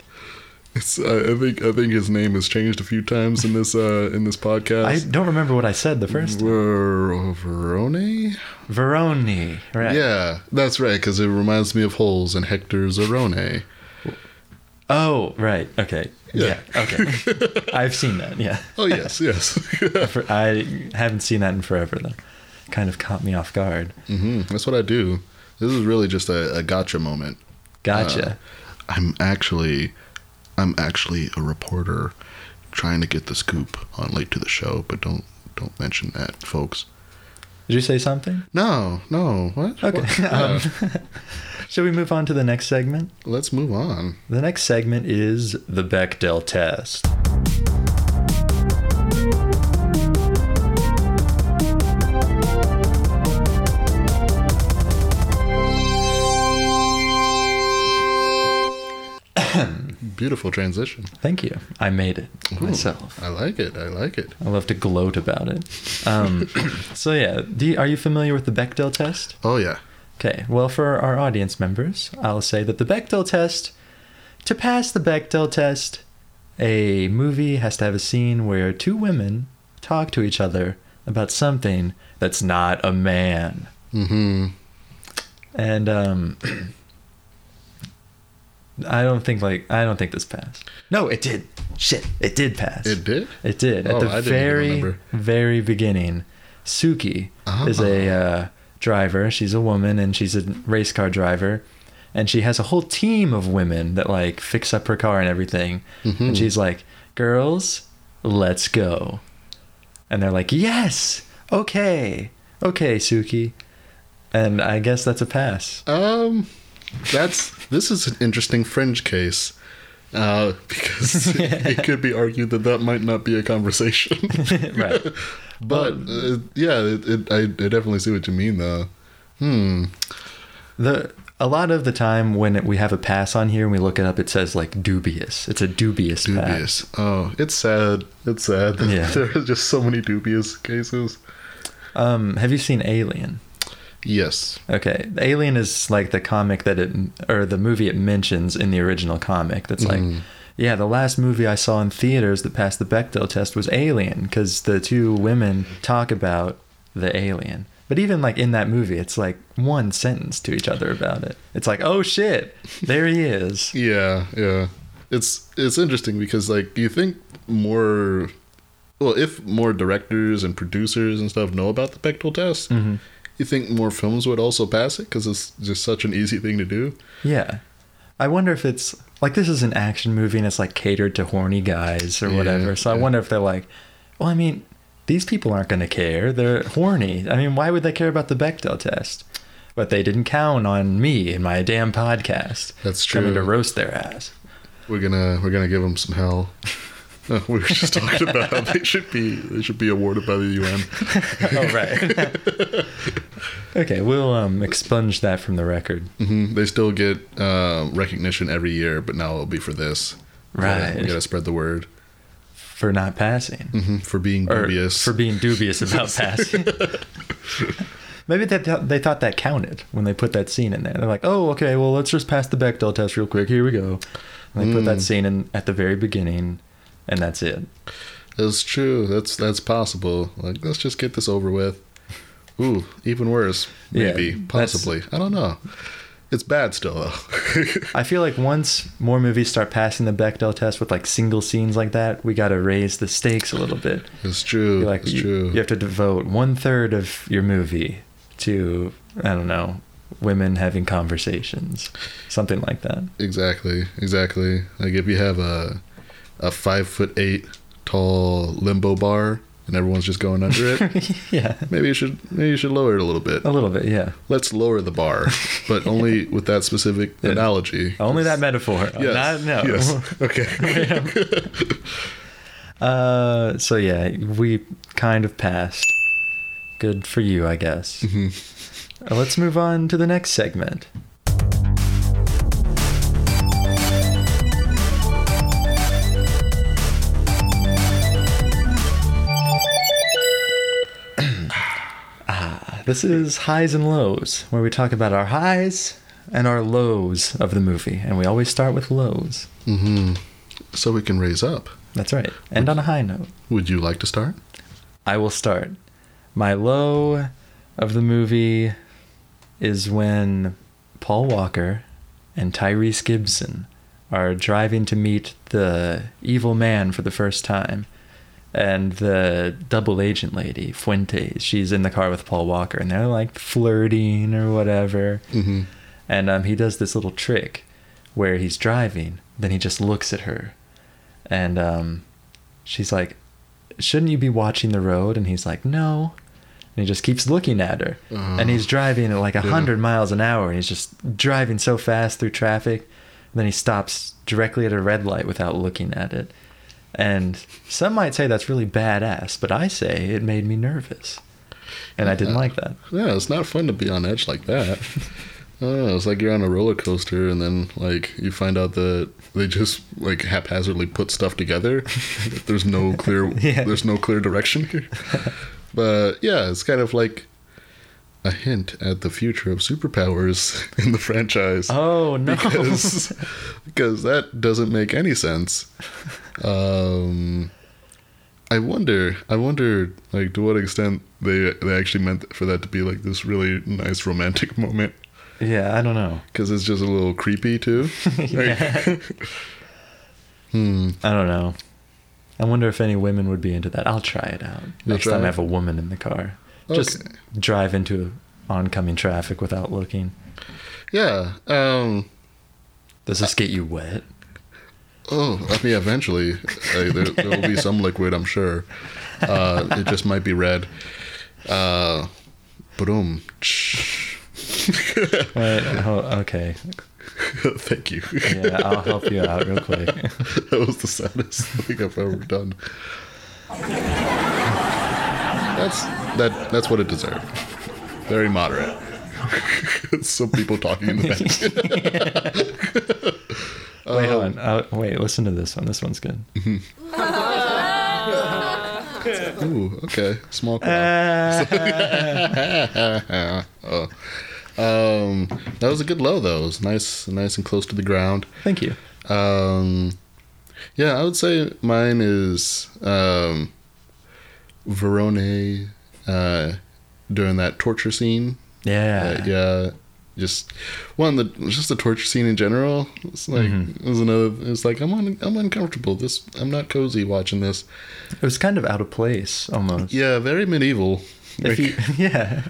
[SPEAKER 2] It's, I think I think his name has changed a few times in this uh in this podcast.
[SPEAKER 1] I don't remember what I said the first time.
[SPEAKER 2] Ver- Verone?
[SPEAKER 1] Veroni, right?
[SPEAKER 2] Yeah, that's right, because it reminds me of Holes and Hector Zeroni.
[SPEAKER 1] Oh, right. Okay. Yeah.
[SPEAKER 2] Yeah.
[SPEAKER 1] Okay. I've seen that. Yeah.
[SPEAKER 2] Oh yes, yes.
[SPEAKER 1] I haven't seen that in forever though. Kind of caught me off guard.
[SPEAKER 2] hmm That's what I do. This is really just a, a gotcha moment.
[SPEAKER 1] Gotcha.
[SPEAKER 2] I'm actually, I'm actually a reporter, trying to get the scoop on late to the show, but don't don't mention that, folks.
[SPEAKER 1] Did you say something?
[SPEAKER 2] No, no, what?
[SPEAKER 1] Okay.
[SPEAKER 2] What?
[SPEAKER 1] Um, shall we move on to the next segment?
[SPEAKER 2] Let's move on.
[SPEAKER 1] The next segment is the Bechdel test.
[SPEAKER 2] Beautiful transition.
[SPEAKER 1] Thank you. I made it myself.
[SPEAKER 2] I like it. I like it.
[SPEAKER 1] I love to gloat about it. Um, so yeah, do you, are you familiar with the Bechdel test?
[SPEAKER 2] Oh yeah.
[SPEAKER 1] Okay, well, for our audience members, I'll say that the Bechdel test, to pass the Bechdel test, a movie has to have a scene where two women talk to each other about something that's not a man.
[SPEAKER 2] Mm-hmm.
[SPEAKER 1] And um, I don't think like I don't think this passed. No, it did. Shit, it did pass.
[SPEAKER 2] It did.
[SPEAKER 1] It did. At
[SPEAKER 2] Oh,
[SPEAKER 1] the
[SPEAKER 2] I
[SPEAKER 1] very, very beginning, Suki is a uh, driver. She's a woman and she's a race car driver. And she has a whole team of women that like fix up her car and everything.
[SPEAKER 2] Mhm.
[SPEAKER 1] And she's like, girls, let's go. And they're like, yes, okay, okay, Suki. And I guess that's a pass.
[SPEAKER 2] Um, that's this is an interesting fringe case. Uh, because it could be argued that that might not be a conversation.
[SPEAKER 1] right.
[SPEAKER 2] But uh, yeah, it, it, I, I definitely see what you mean, though. Hmm.
[SPEAKER 1] The a lot of the time when we have a pass on here and we look it up, it says like dubious. It's a dubious, pass.
[SPEAKER 2] Dubious. Oh, it's sad. It's sad. that
[SPEAKER 1] Yeah.
[SPEAKER 2] there are just so many dubious cases.
[SPEAKER 1] Um, have you seen Alien?
[SPEAKER 2] Yes.
[SPEAKER 1] Okay, Alien is like the comic that it or the movie it mentions in the original comic. That's like,
[SPEAKER 2] Mhm.
[SPEAKER 1] yeah, the last movie I saw in theaters that passed the Bechdel test was Alien because the two women talk about the alien. But even like in that movie, it's like one sentence to each other about it. It's like, oh shit, there he is.
[SPEAKER 2] Yeah, yeah. It's it's interesting because like do you think more well, if more directors and producers and stuff know about the Bechdel test,
[SPEAKER 1] hmm
[SPEAKER 2] you think more films would also pass it because it's just such an easy thing to do.
[SPEAKER 1] Yeah. I wonder if it's like this is an action movie and it's like catered to horny guys or
[SPEAKER 2] Yeah,
[SPEAKER 1] whatever. So I wonder if they're like, well, I mean, these people aren't going to care. They're horny. I mean, why would they care about the Bechdel test? But they didn't count on me and my damn podcast.
[SPEAKER 2] That's true.
[SPEAKER 1] Coming to roast their ass.
[SPEAKER 2] We're gonna we're gonna give them some hell. Uh, we were just talking about how they should be they should be awarded by the UN.
[SPEAKER 1] oh, right. okay, we'll um, expunge that from the record.
[SPEAKER 2] hmm They still get uh, recognition every year, but now it'll be for this.
[SPEAKER 1] Right.
[SPEAKER 2] we gotta spread the word
[SPEAKER 1] For not passing.
[SPEAKER 2] hmm for being
[SPEAKER 1] Or
[SPEAKER 2] dubious.
[SPEAKER 1] for being dubious about passing. Maybe they, th- they thought that counted when they put that scene in there. They're like, oh, okay, well, let's just pass the Bechdel test real quick. Here we go. And they put that
[SPEAKER 2] Mm.
[SPEAKER 1] scene in at the very beginning, and that's it.
[SPEAKER 2] That's true. That's that's possible. Like, let's just get this over with. Ooh, even worse. Maybe,
[SPEAKER 1] that's-
[SPEAKER 2] possibly. I don't know. It's bad still though.
[SPEAKER 1] I feel like once more movies start passing the Bechdel test with like single scenes like that, we got to raise the stakes a little bit.
[SPEAKER 2] it's true.
[SPEAKER 1] Like,
[SPEAKER 2] it's
[SPEAKER 1] you,
[SPEAKER 2] true.
[SPEAKER 1] you have to devote one third of your movie to, I don't know, women having conversations, something like that.
[SPEAKER 2] Exactly, exactly. Like if you have a a five foot eight tall limbo bar and everyone's just going under it,
[SPEAKER 1] yeah,
[SPEAKER 2] maybe you should maybe you should lower it a little bit.
[SPEAKER 1] a little bit. Yeah,
[SPEAKER 2] Let's lower the bar, but only with that specific
[SPEAKER 1] Yeah.
[SPEAKER 2] analogy.
[SPEAKER 1] only that metaphor.
[SPEAKER 2] Yes.
[SPEAKER 1] Not, no.
[SPEAKER 2] Yes. Okay.
[SPEAKER 1] Uh, so yeah, we kind of passed. Good for you, I guess.
[SPEAKER 2] Mhm.
[SPEAKER 1] Uh, let's move on to the next segment. This is highs and lows, where we talk about our highs and our lows of the movie, and we always start with lows.
[SPEAKER 2] Mm-hmm. So we can raise up.
[SPEAKER 1] That's right. End on a high note.
[SPEAKER 2] Would you like to start?
[SPEAKER 1] I will start. My low of the movie is when Paul Walker and Tyrese Gibson are driving to meet the evil man for the first time. And the double agent lady, Fuentes, she's in the car with Paul Walker and they're like flirting or whatever.
[SPEAKER 2] hmm
[SPEAKER 1] And um, he does this little trick where he's driving, then he just looks at her. And um, she's like, Shouldn't you be watching the road? And he's like, No. And he just keeps looking at her.
[SPEAKER 2] Uh,
[SPEAKER 1] and he's driving at like a
[SPEAKER 2] yeah.
[SPEAKER 1] 100 miles an hour. And he's just driving so fast through traffic. And then he stops directly at a red light without looking at it. And some might say that's really badass, but I say it made me nervous. And I didn't like that.
[SPEAKER 2] Yeah, it's not fun to be on edge like that. Know. Uh, it's like you're on a roller coaster, and then like you find out that they just like haphazardly put stuff together. there's no clear.
[SPEAKER 1] Yeah.
[SPEAKER 2] There's no clear direction here. But yeah, it's kind of like a hint at the future of superpowers in the franchise.
[SPEAKER 1] Oh, no.
[SPEAKER 2] Because because that doesn't make any sense. Um, I wonder. I wonder, like, to what extent they they actually meant for that to be like this really nice romantic moment.
[SPEAKER 1] yeah, I don't know.
[SPEAKER 2] Because it's just a little creepy too.
[SPEAKER 1] Yeah.
[SPEAKER 2] hmm.
[SPEAKER 1] I don't know. I wonder if any women would be into that. I'll try it out
[SPEAKER 2] You'll
[SPEAKER 1] next time I have a woman in the car. Just drive into oncoming traffic without looking.
[SPEAKER 2] Yeah. Um.
[SPEAKER 1] Does this get you wet?
[SPEAKER 2] Oh, I mean, eventually uh, there, there will be some liquid. I'm sure. Uh, it just might be red. Uh. Boom.
[SPEAKER 1] Wait, oh, okay.
[SPEAKER 2] Thank you.
[SPEAKER 1] Yeah, I'll help you out real quick.
[SPEAKER 2] that was the saddest thing I've ever done. That's that. That's what it deserved. Very moderate. Some people talking in the back.
[SPEAKER 1] Wait, hold on. Uh, wait, listen to this one. This one's good.
[SPEAKER 2] Ooh, okay. Small crowd. oh. Um, that was a good low though. It was nice, nice and close to the ground.
[SPEAKER 1] Thank you.
[SPEAKER 2] Um, yeah, I would say mine is um, Verone uh, during that torture scene.
[SPEAKER 1] Yeah.
[SPEAKER 2] Uh, yeah, just one the just the torture scene in general. It's like
[SPEAKER 1] Mhm.
[SPEAKER 2] it was another. It's like I'm un, I'm uncomfortable. This I'm not cozy watching this.
[SPEAKER 1] It was kind of out of place almost.
[SPEAKER 2] Yeah, very medieval.
[SPEAKER 1] If you, yeah.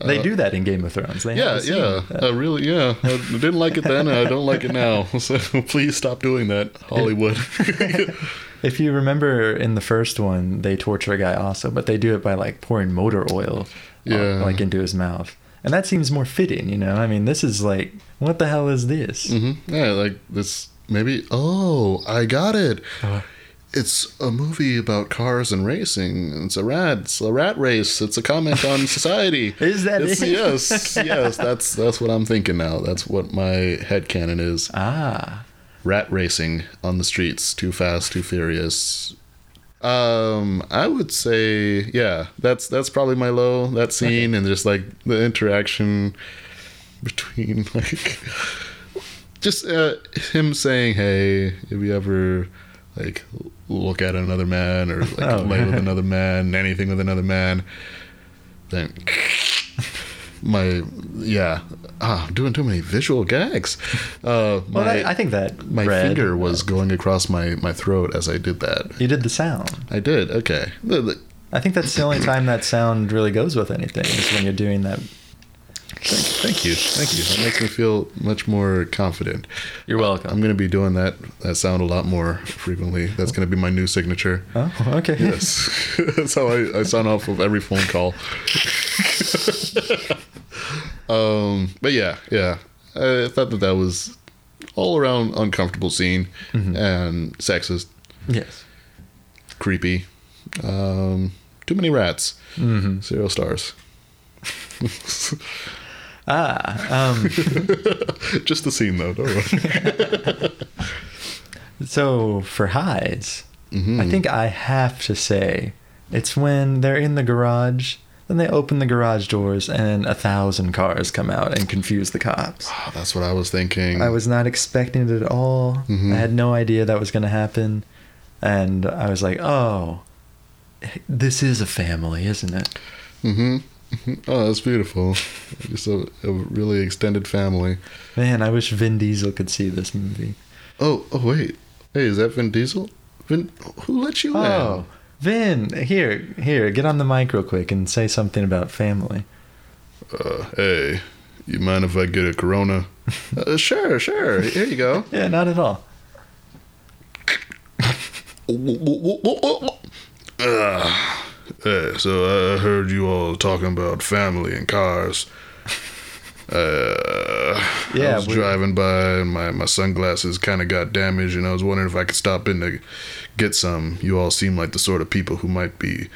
[SPEAKER 1] They
[SPEAKER 2] Uh,
[SPEAKER 1] do that in Game of Thrones. They
[SPEAKER 2] yeah, yeah, uh, really, yeah. I didn't like it then, and I don't like it now. So please stop doing that, Hollywood.
[SPEAKER 1] If you remember in the first one, they torture a guy also, but they do it by like pouring motor oil, uh,
[SPEAKER 2] Yeah.
[SPEAKER 1] like into his mouth, and that seems more fitting. You know, I mean, this is like, what the hell is this?
[SPEAKER 2] hmm Yeah, like this. Maybe. Oh, I got it. It's a movie about cars and racing. It's a rat. It's a rat race. It's a comment on society.
[SPEAKER 1] Is that
[SPEAKER 2] It's-
[SPEAKER 1] it?
[SPEAKER 2] Yes, yes. That's that's what I'm thinking now. That's what my head headcanon is.
[SPEAKER 1] ah,
[SPEAKER 2] Rat racing on the streets. Too fast, too furious. Um, I would say, yeah, that's that's probably my low. That scene and just like the interaction between like just uh, him saying, "Hey, if you ever like look at another man or like
[SPEAKER 1] Oh.
[SPEAKER 2] lay with another man, anything with another man, then." My yeah, ah, I'm doing too many visual gags. Uh, my
[SPEAKER 1] well, that, I think that
[SPEAKER 2] my finger was going across my, my throat as I did that.
[SPEAKER 1] You did the sound.
[SPEAKER 2] I did. Okay. The- the-
[SPEAKER 1] I think that's the only time that sound really goes with anything is when you're doing that
[SPEAKER 2] Thank, thank you, thank you. That makes me feel much more confident.
[SPEAKER 1] You're welcome.
[SPEAKER 2] I'm gonna be doing that that sound a lot more frequently. That's gonna be my new signature.
[SPEAKER 1] oh, okay.
[SPEAKER 2] Yes, that's how I, I sign off of every phone call. um, but yeah, yeah, I thought that that was all around uncomfortable scene and sexist,
[SPEAKER 1] Yes.
[SPEAKER 2] creepy. Um, too many rats.
[SPEAKER 1] Mm-hmm.
[SPEAKER 2] Zero stars.
[SPEAKER 1] Ah, um,
[SPEAKER 2] Just the scene though. Don't worry.
[SPEAKER 1] so for highs,
[SPEAKER 2] Mhm.
[SPEAKER 1] I think I have to say it's when they're in the garage, then they open the garage doors and a thousand cars come out and confuse the cops.
[SPEAKER 2] Oh, that's what I was thinking.
[SPEAKER 1] I was not expecting it at all.
[SPEAKER 2] Mhm.
[SPEAKER 1] I had no idea that was going to happen. And I was like, oh, this is a family, isn't it?
[SPEAKER 2] Mm-hmm. Oh, that's beautiful. Just a, a really extended family.
[SPEAKER 1] Man, I wish Vin Diesel could see this movie.
[SPEAKER 2] Oh, oh wait. Hey, is that Vin Diesel? Vin, who let you in?
[SPEAKER 1] Oh, Vin, here, here, get on the mic real quick and say something about family.
[SPEAKER 2] Uh, hey, you mind if I get a Corona? uh, sure, sure. Here you go.
[SPEAKER 1] Yeah, not at all.
[SPEAKER 2] Uh, hey, so I heard you all talking about family and cars. Uh,
[SPEAKER 1] Yeah,
[SPEAKER 2] I was
[SPEAKER 1] we-
[SPEAKER 2] driving by and my, my sunglasses kind of got damaged, and I was wondering if I could stop in to get some. You all seem like the sort of people who might be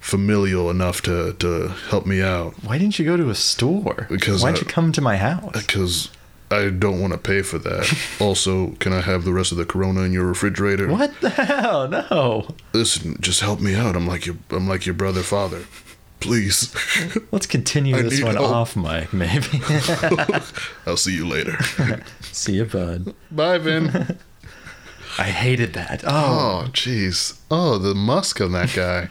[SPEAKER 2] familial enough to, to help me out
[SPEAKER 1] Why didn't you go to a store?
[SPEAKER 2] Because,
[SPEAKER 1] Why'd
[SPEAKER 2] uh,
[SPEAKER 1] you come to my house?
[SPEAKER 2] because I don't want to pay for that. also, can I have the rest of the Corona in your refrigerator?
[SPEAKER 1] What the hell? No.
[SPEAKER 2] Listen, just help me out. I'm like your I'm like your brother father. Please.
[SPEAKER 1] Let's continue
[SPEAKER 2] I
[SPEAKER 1] this one
[SPEAKER 2] help.
[SPEAKER 1] off mic, maybe.
[SPEAKER 2] I'll see you later.
[SPEAKER 1] See you, bud.
[SPEAKER 2] Bye, Vin.
[SPEAKER 1] I hated that. Oh,
[SPEAKER 2] Oh, jeez. Oh, the musk on that guy.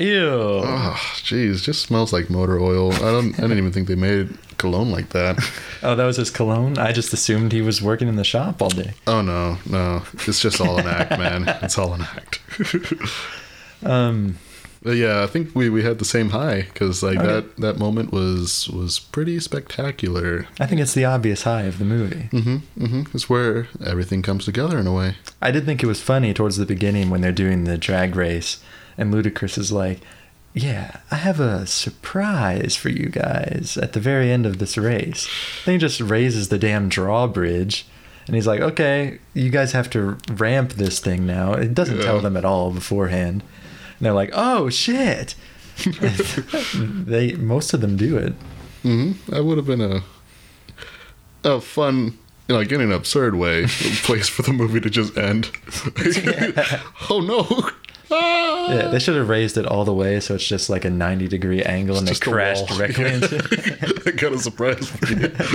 [SPEAKER 1] Ew.
[SPEAKER 2] Oh, jeez. Just smells like motor oil. I don't. I didn't even think they made cologne like that.
[SPEAKER 1] Oh, that was his cologne? I just assumed he was working in the shop all day.
[SPEAKER 2] Oh no, no. It's just all an act, man. It's all an act.
[SPEAKER 1] Um,
[SPEAKER 2] But yeah, I think we, we had the same high because like
[SPEAKER 1] Okay.
[SPEAKER 2] that that moment was was pretty spectacular.
[SPEAKER 1] I think it's the obvious high of the movie.
[SPEAKER 2] Mm-hmm. Mm-hmm. It's where everything comes together in a way.
[SPEAKER 1] I did think it was funny towards the beginning when they're doing the drag race, and Ludacris is like, "Yeah, I have a surprise for you guys at the very end of this race." Then he just raises the damn drawbridge, and he's like, "Okay, you guys have to ramp this thing now." It doesn't
[SPEAKER 2] Yeah.
[SPEAKER 1] tell them at all beforehand. And they're like, "Oh shit!" they most of them do it.
[SPEAKER 2] hmm That would have been a a fun, like in an absurd way, place for the movie to just end. oh no! Ah!
[SPEAKER 1] Yeah, they should have raised it all the way so it's just like a 90 degree angle and they
[SPEAKER 2] Just a
[SPEAKER 1] crash
[SPEAKER 2] wall.
[SPEAKER 1] directly into it.
[SPEAKER 2] I got a surprise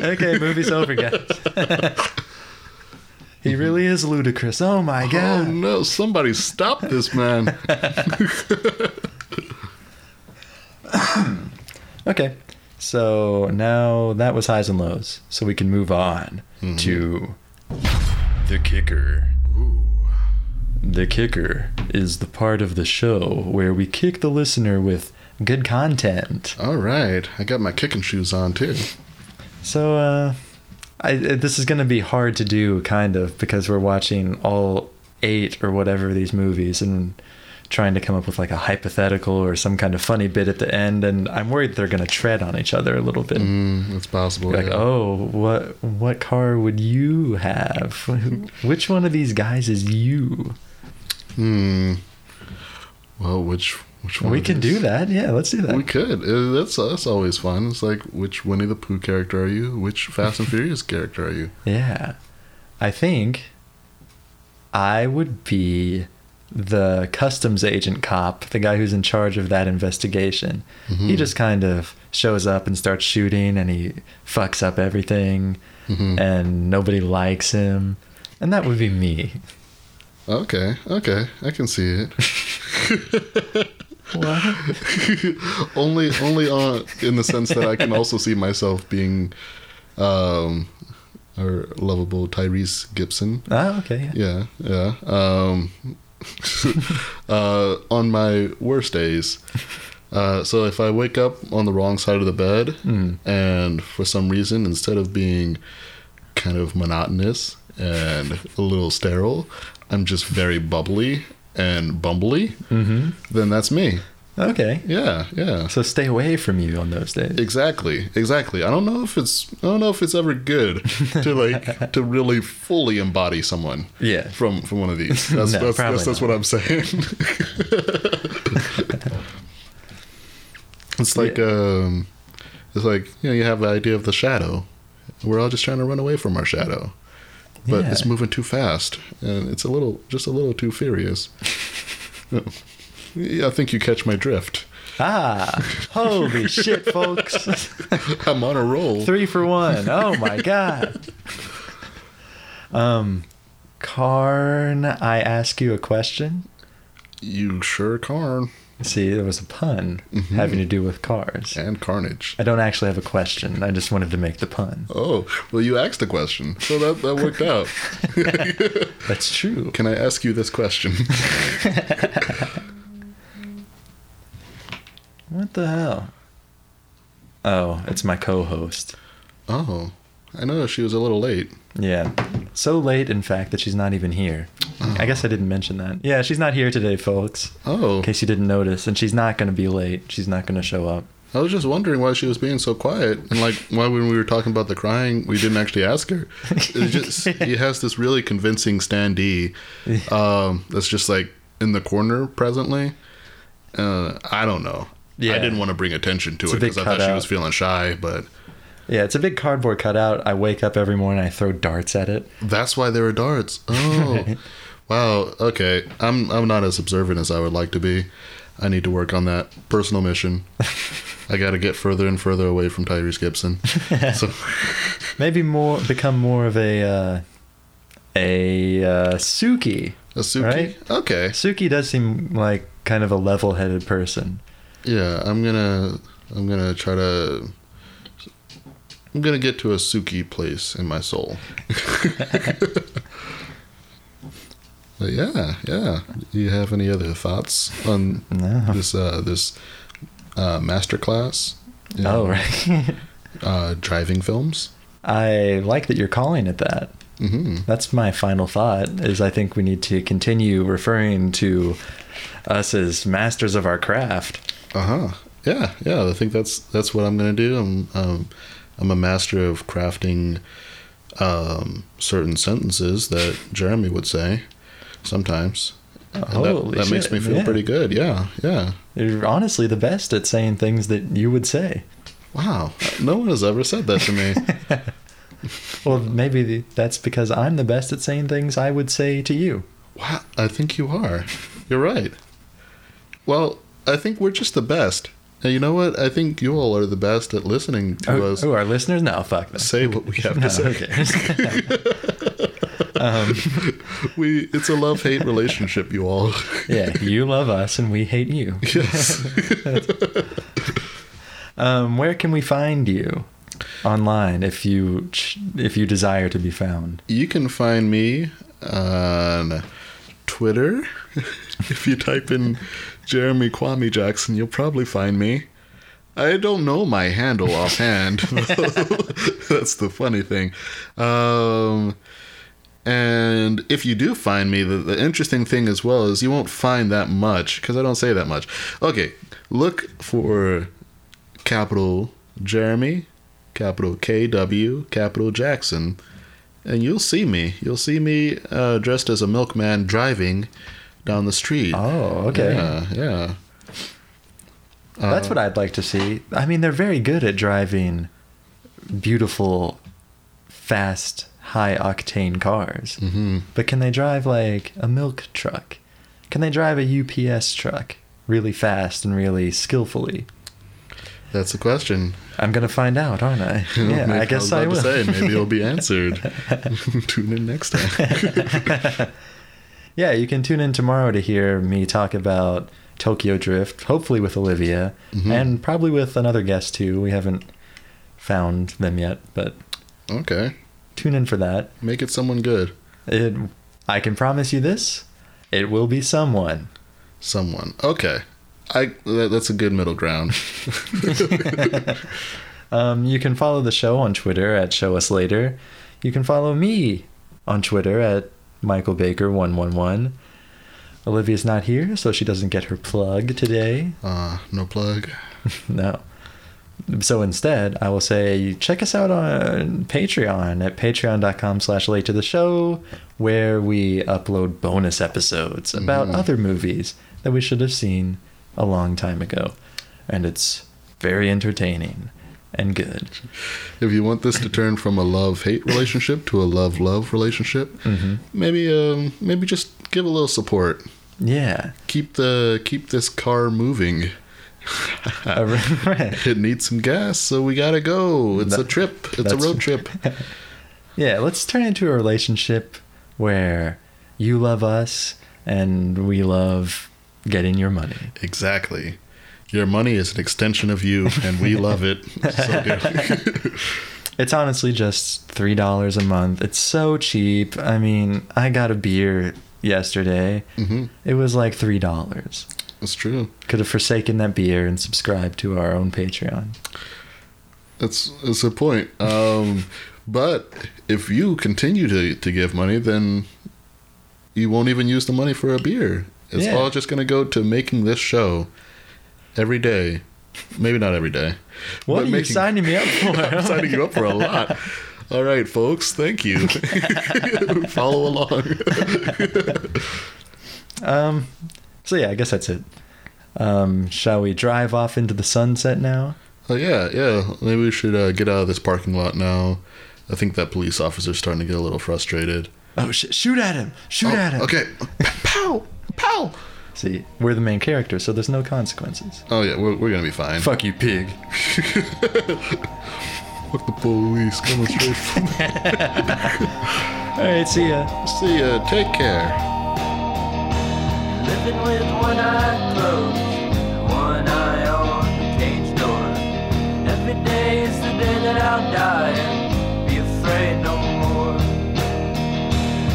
[SPEAKER 1] okay, movie's over, guys. he really is ludicrous. Oh my god.
[SPEAKER 2] Oh
[SPEAKER 1] god.
[SPEAKER 2] no! Somebody stop this man!
[SPEAKER 1] Okay, so now that was highs and lows. So we can move on to the kicker. The kicker is the part of the show where we kick the listener with good content.
[SPEAKER 2] All right, I got my kicking shoes on too.
[SPEAKER 1] So, uh, I, this is going to be hard to do, kind of, because we're watching all eight or whatever of these movies and trying to come up with like a hypothetical or some kind of funny bit at the end. And I'm worried they're going to tread on each other a little bit.
[SPEAKER 2] Mm, it's possible.
[SPEAKER 1] Like,
[SPEAKER 2] yeah.
[SPEAKER 1] oh, what what car would you have? Which one of these guys is you?
[SPEAKER 2] Hmm. Well, which which one?
[SPEAKER 1] we can do that. Yeah, let's do that.
[SPEAKER 2] We could. Uh, That's that's always fun. It's like which Winnie the Pooh character are you? Which Fast and Furious character are you?
[SPEAKER 1] Yeah. I think I would be the customs agent cop, the guy who's in charge of that investigation. He
[SPEAKER 2] Mhm.
[SPEAKER 1] just kind of shows up and starts shooting and he fucks up everything
[SPEAKER 2] Mhm.
[SPEAKER 1] and nobody likes him. And that would be me.
[SPEAKER 2] Okay, okay, I can see it.
[SPEAKER 1] What?
[SPEAKER 2] only only on in the sense that I can also see myself being um our lovable Tyrese Gibson.
[SPEAKER 1] Oh, okay. Yeah.
[SPEAKER 2] Yeah, yeah. Um uh on my worst days, Uh, so if I wake up on the wrong side of the bed,
[SPEAKER 1] Mm.
[SPEAKER 2] and for some reason, instead of being kind of monotonous and a little sterile, I'm just very bubbly and bumbly,
[SPEAKER 1] Mm-hmm.
[SPEAKER 2] then that's me.
[SPEAKER 1] Okay.
[SPEAKER 2] Yeah, yeah.
[SPEAKER 1] So stay away from you on those days.
[SPEAKER 2] Exactly, exactly. I don't know if it's I don't know if it's ever good to like to really fully embody someone
[SPEAKER 1] Yeah.
[SPEAKER 2] from from one of these. That's
[SPEAKER 1] No,
[SPEAKER 2] that's, that's, that's what I'm saying. it's like um it's like you know you have the idea of the shadow. We're all just trying to run away from our shadow. But
[SPEAKER 1] Yeah.
[SPEAKER 2] it's moving too fast and it's a little just a little too furious. yeah, I think you catch my drift.
[SPEAKER 1] Ah, holy shit, folks.
[SPEAKER 2] I'm on a roll.
[SPEAKER 1] Three for one. Oh my god. Um, Karn, I ask you a question.
[SPEAKER 2] You sure can.
[SPEAKER 1] See, there was a pun
[SPEAKER 2] Mm-hmm.
[SPEAKER 1] having to do with cars.
[SPEAKER 2] And carnage.
[SPEAKER 1] I don't actually have a question. I just wanted to make the pun.
[SPEAKER 2] Oh, well, you asked a question, so that, that worked out.
[SPEAKER 1] That's true.
[SPEAKER 2] Can I ask you this question?
[SPEAKER 1] What the hell? Oh, it's my co-host.
[SPEAKER 2] Oh, I know she was a little late.
[SPEAKER 1] Yeah. So late, in fact, that she's not even here. I guess I didn't mention that. Yeah, she's not here today, folks.
[SPEAKER 2] Oh,
[SPEAKER 1] In case you didn't notice. And she's not going to be late. She's not going to show up.
[SPEAKER 2] I was just wondering why she was being so quiet, and like why when we were talking about the crying, we didn't actually ask her. It's just he has this really convincing standee um, that's just like in the corner presently. Uh, I don't know.
[SPEAKER 1] Yeah.
[SPEAKER 2] I didn't want to bring attention to
[SPEAKER 1] It's
[SPEAKER 2] it because I thought she was feeling shy, but
[SPEAKER 1] Yeah, it's a big cardboard cutout. I wake up every morning, I throw darts at it.
[SPEAKER 2] That's why there are darts. Oh, wow. Okay, I'm I'm not as observant as I would like to be. I need to work on that personal mission. I got to get further and further away from Tyrese Gibson. So
[SPEAKER 1] Maybe more become more of a uh, a uh, Suki.
[SPEAKER 2] a Suki.
[SPEAKER 1] Right?
[SPEAKER 2] Okay.
[SPEAKER 1] Suki does seem like kind of a level-headed person.
[SPEAKER 2] Yeah, I'm gonna I'm gonna try to. I'm gonna get to a Suki place in my soul. But yeah, yeah. Do you have any other thoughts on
[SPEAKER 1] No.
[SPEAKER 2] this uh, this uh, master class? in,
[SPEAKER 1] Oh, right.
[SPEAKER 2] Uh, driving films.
[SPEAKER 1] I like that you're calling it that.
[SPEAKER 2] hmm
[SPEAKER 1] That's my final thought. Is I think we need to continue referring to us as masters of our craft.
[SPEAKER 2] Uh huh. Yeah, yeah. I think that's that's what I'm gonna do. I'm um, I'm a master of crafting um, certain sentences that Jeremy would say sometimes. And that,
[SPEAKER 1] Holy
[SPEAKER 2] that makes
[SPEAKER 1] shit,
[SPEAKER 2] me feel
[SPEAKER 1] yeah.
[SPEAKER 2] pretty good. Yeah, yeah.
[SPEAKER 1] You're honestly the best at saying things that you would say.
[SPEAKER 2] Wow. No one has ever said that to me.
[SPEAKER 1] Well, maybe the, that's because I'm the best at saying things I would say to you.
[SPEAKER 2] wow. I think you are. You're right. Well, I think we're just the best. And you know what? I think you all are the best at listening to
[SPEAKER 1] Oh,
[SPEAKER 2] us
[SPEAKER 1] oh, our listeners? No, fuck them.
[SPEAKER 2] say what we have
[SPEAKER 1] No,
[SPEAKER 2] to say.
[SPEAKER 1] um,
[SPEAKER 2] We it's a love hate relationship, you all.
[SPEAKER 1] yeah, you love us and we hate you.
[SPEAKER 2] yes.
[SPEAKER 1] Um, where can we find you online if you if you desire to be found?
[SPEAKER 2] You can find me on Twitter. if you type in Jeremy Kwame Jackson, you'll probably find me. I don't know my handle offhand. That's the funny thing. Um, and if you do find me, the, the interesting thing as well is you won't find that much because I don't say that much. Okay, look for capital Jeremy, capital KW, capital Jackson, and you'll see me. You'll see me uh, dressed as a milkman driving down the street.
[SPEAKER 1] Oh, okay.
[SPEAKER 2] Yeah, yeah.
[SPEAKER 1] That's
[SPEAKER 2] Uh,
[SPEAKER 1] what I'd like to see. I mean, they're very good at driving beautiful, fast, high octane cars.
[SPEAKER 2] mhm.
[SPEAKER 1] But can they drive like a milk truck? Can they drive a UPS truck really fast and really skillfully?
[SPEAKER 2] That's the question.
[SPEAKER 1] I'm gonna find out, aren't I? Yeah, I guess
[SPEAKER 2] was
[SPEAKER 1] I, will.
[SPEAKER 2] say maybe it'll be answered. Tune in next time.
[SPEAKER 1] yeah, you can tune in tomorrow to hear me talk about Tokyo Drift, hopefully with Olivia,
[SPEAKER 2] Mhm.
[SPEAKER 1] and probably with another guest too. We haven't found them yet, but
[SPEAKER 2] okay,
[SPEAKER 1] tune in for that.
[SPEAKER 2] make it someone good.
[SPEAKER 1] It, I can promise you this: it will be someone.
[SPEAKER 2] Someone. Okay. I that, that's a good middle ground.
[SPEAKER 1] Um, you can follow the show on Twitter at Show Us Later. You can follow me on Twitter at Michael Baker one one one. Olivia's not here, so she doesn't get her plug today.
[SPEAKER 2] Uh, no plug.
[SPEAKER 1] no. So instead, I will say check us out on Patreon at patreon.com slash late to the show, where we upload bonus episodes about
[SPEAKER 2] Mhm.
[SPEAKER 1] other movies that we should have seen a long time ago. And it's very entertaining and good.
[SPEAKER 2] If you want this to turn from a love hate relationship to a love love relationship,
[SPEAKER 1] Mhm.
[SPEAKER 2] maybe um maybe just give a little support.
[SPEAKER 1] Yeah.
[SPEAKER 2] Keep the keep this car moving. It needs some gas, so we gotta go. It's a trip. It's a road trip.
[SPEAKER 1] Yeah, let's turn into a relationship where you love us and we love getting your money.
[SPEAKER 2] Exactly. Your money is an extension of you, and we love it. So
[SPEAKER 1] It's honestly just $3 a month. It's so cheap. I mean, I got a beer yesterday.
[SPEAKER 2] Mhm.
[SPEAKER 1] It was like $3.
[SPEAKER 2] That's true.
[SPEAKER 1] Could have forsaken that beer and subscribed to our own Patreon.
[SPEAKER 2] That's that's a point. Um, but if you continue to, to give money, then you won't even use the money for a beer. It's
[SPEAKER 1] Yeah.
[SPEAKER 2] all just going to go to making this show every day. Maybe not every day.
[SPEAKER 1] What are you signing me up for?
[SPEAKER 2] I'm signing you up for a lot. All right, folks. Thank you. Follow along.
[SPEAKER 1] Um, so yeah, I guess that's it. Um, shall we drive off into the sunset now?
[SPEAKER 2] Oh yeah, yeah. Maybe we should uh, get out of this parking lot now. I think that police officer's starting to get a little frustrated.
[SPEAKER 1] Oh shit! Shoot at him! Shoot
[SPEAKER 2] Oh,
[SPEAKER 1] at him!
[SPEAKER 2] Okay. Pow! Pow!
[SPEAKER 1] See, we're the main character, so there's no consequences.
[SPEAKER 2] Oh yeah, we're, we're gonna be fine.
[SPEAKER 1] Fuck you, pig.
[SPEAKER 2] Fuck the police coming straight from
[SPEAKER 1] All right, see ya.
[SPEAKER 2] See ya. Take care.
[SPEAKER 3] Living with one eye closed, one eye on the cage door. Every day is the day that I'll die and be afraid no more.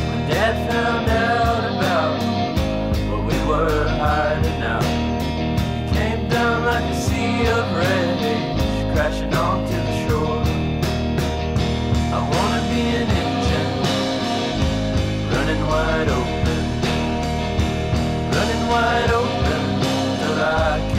[SPEAKER 3] When Dad found out about what we were hiding out, he came down like a sea of rage, crashing onto the shore. I wanna be an engine running wide open wide open till I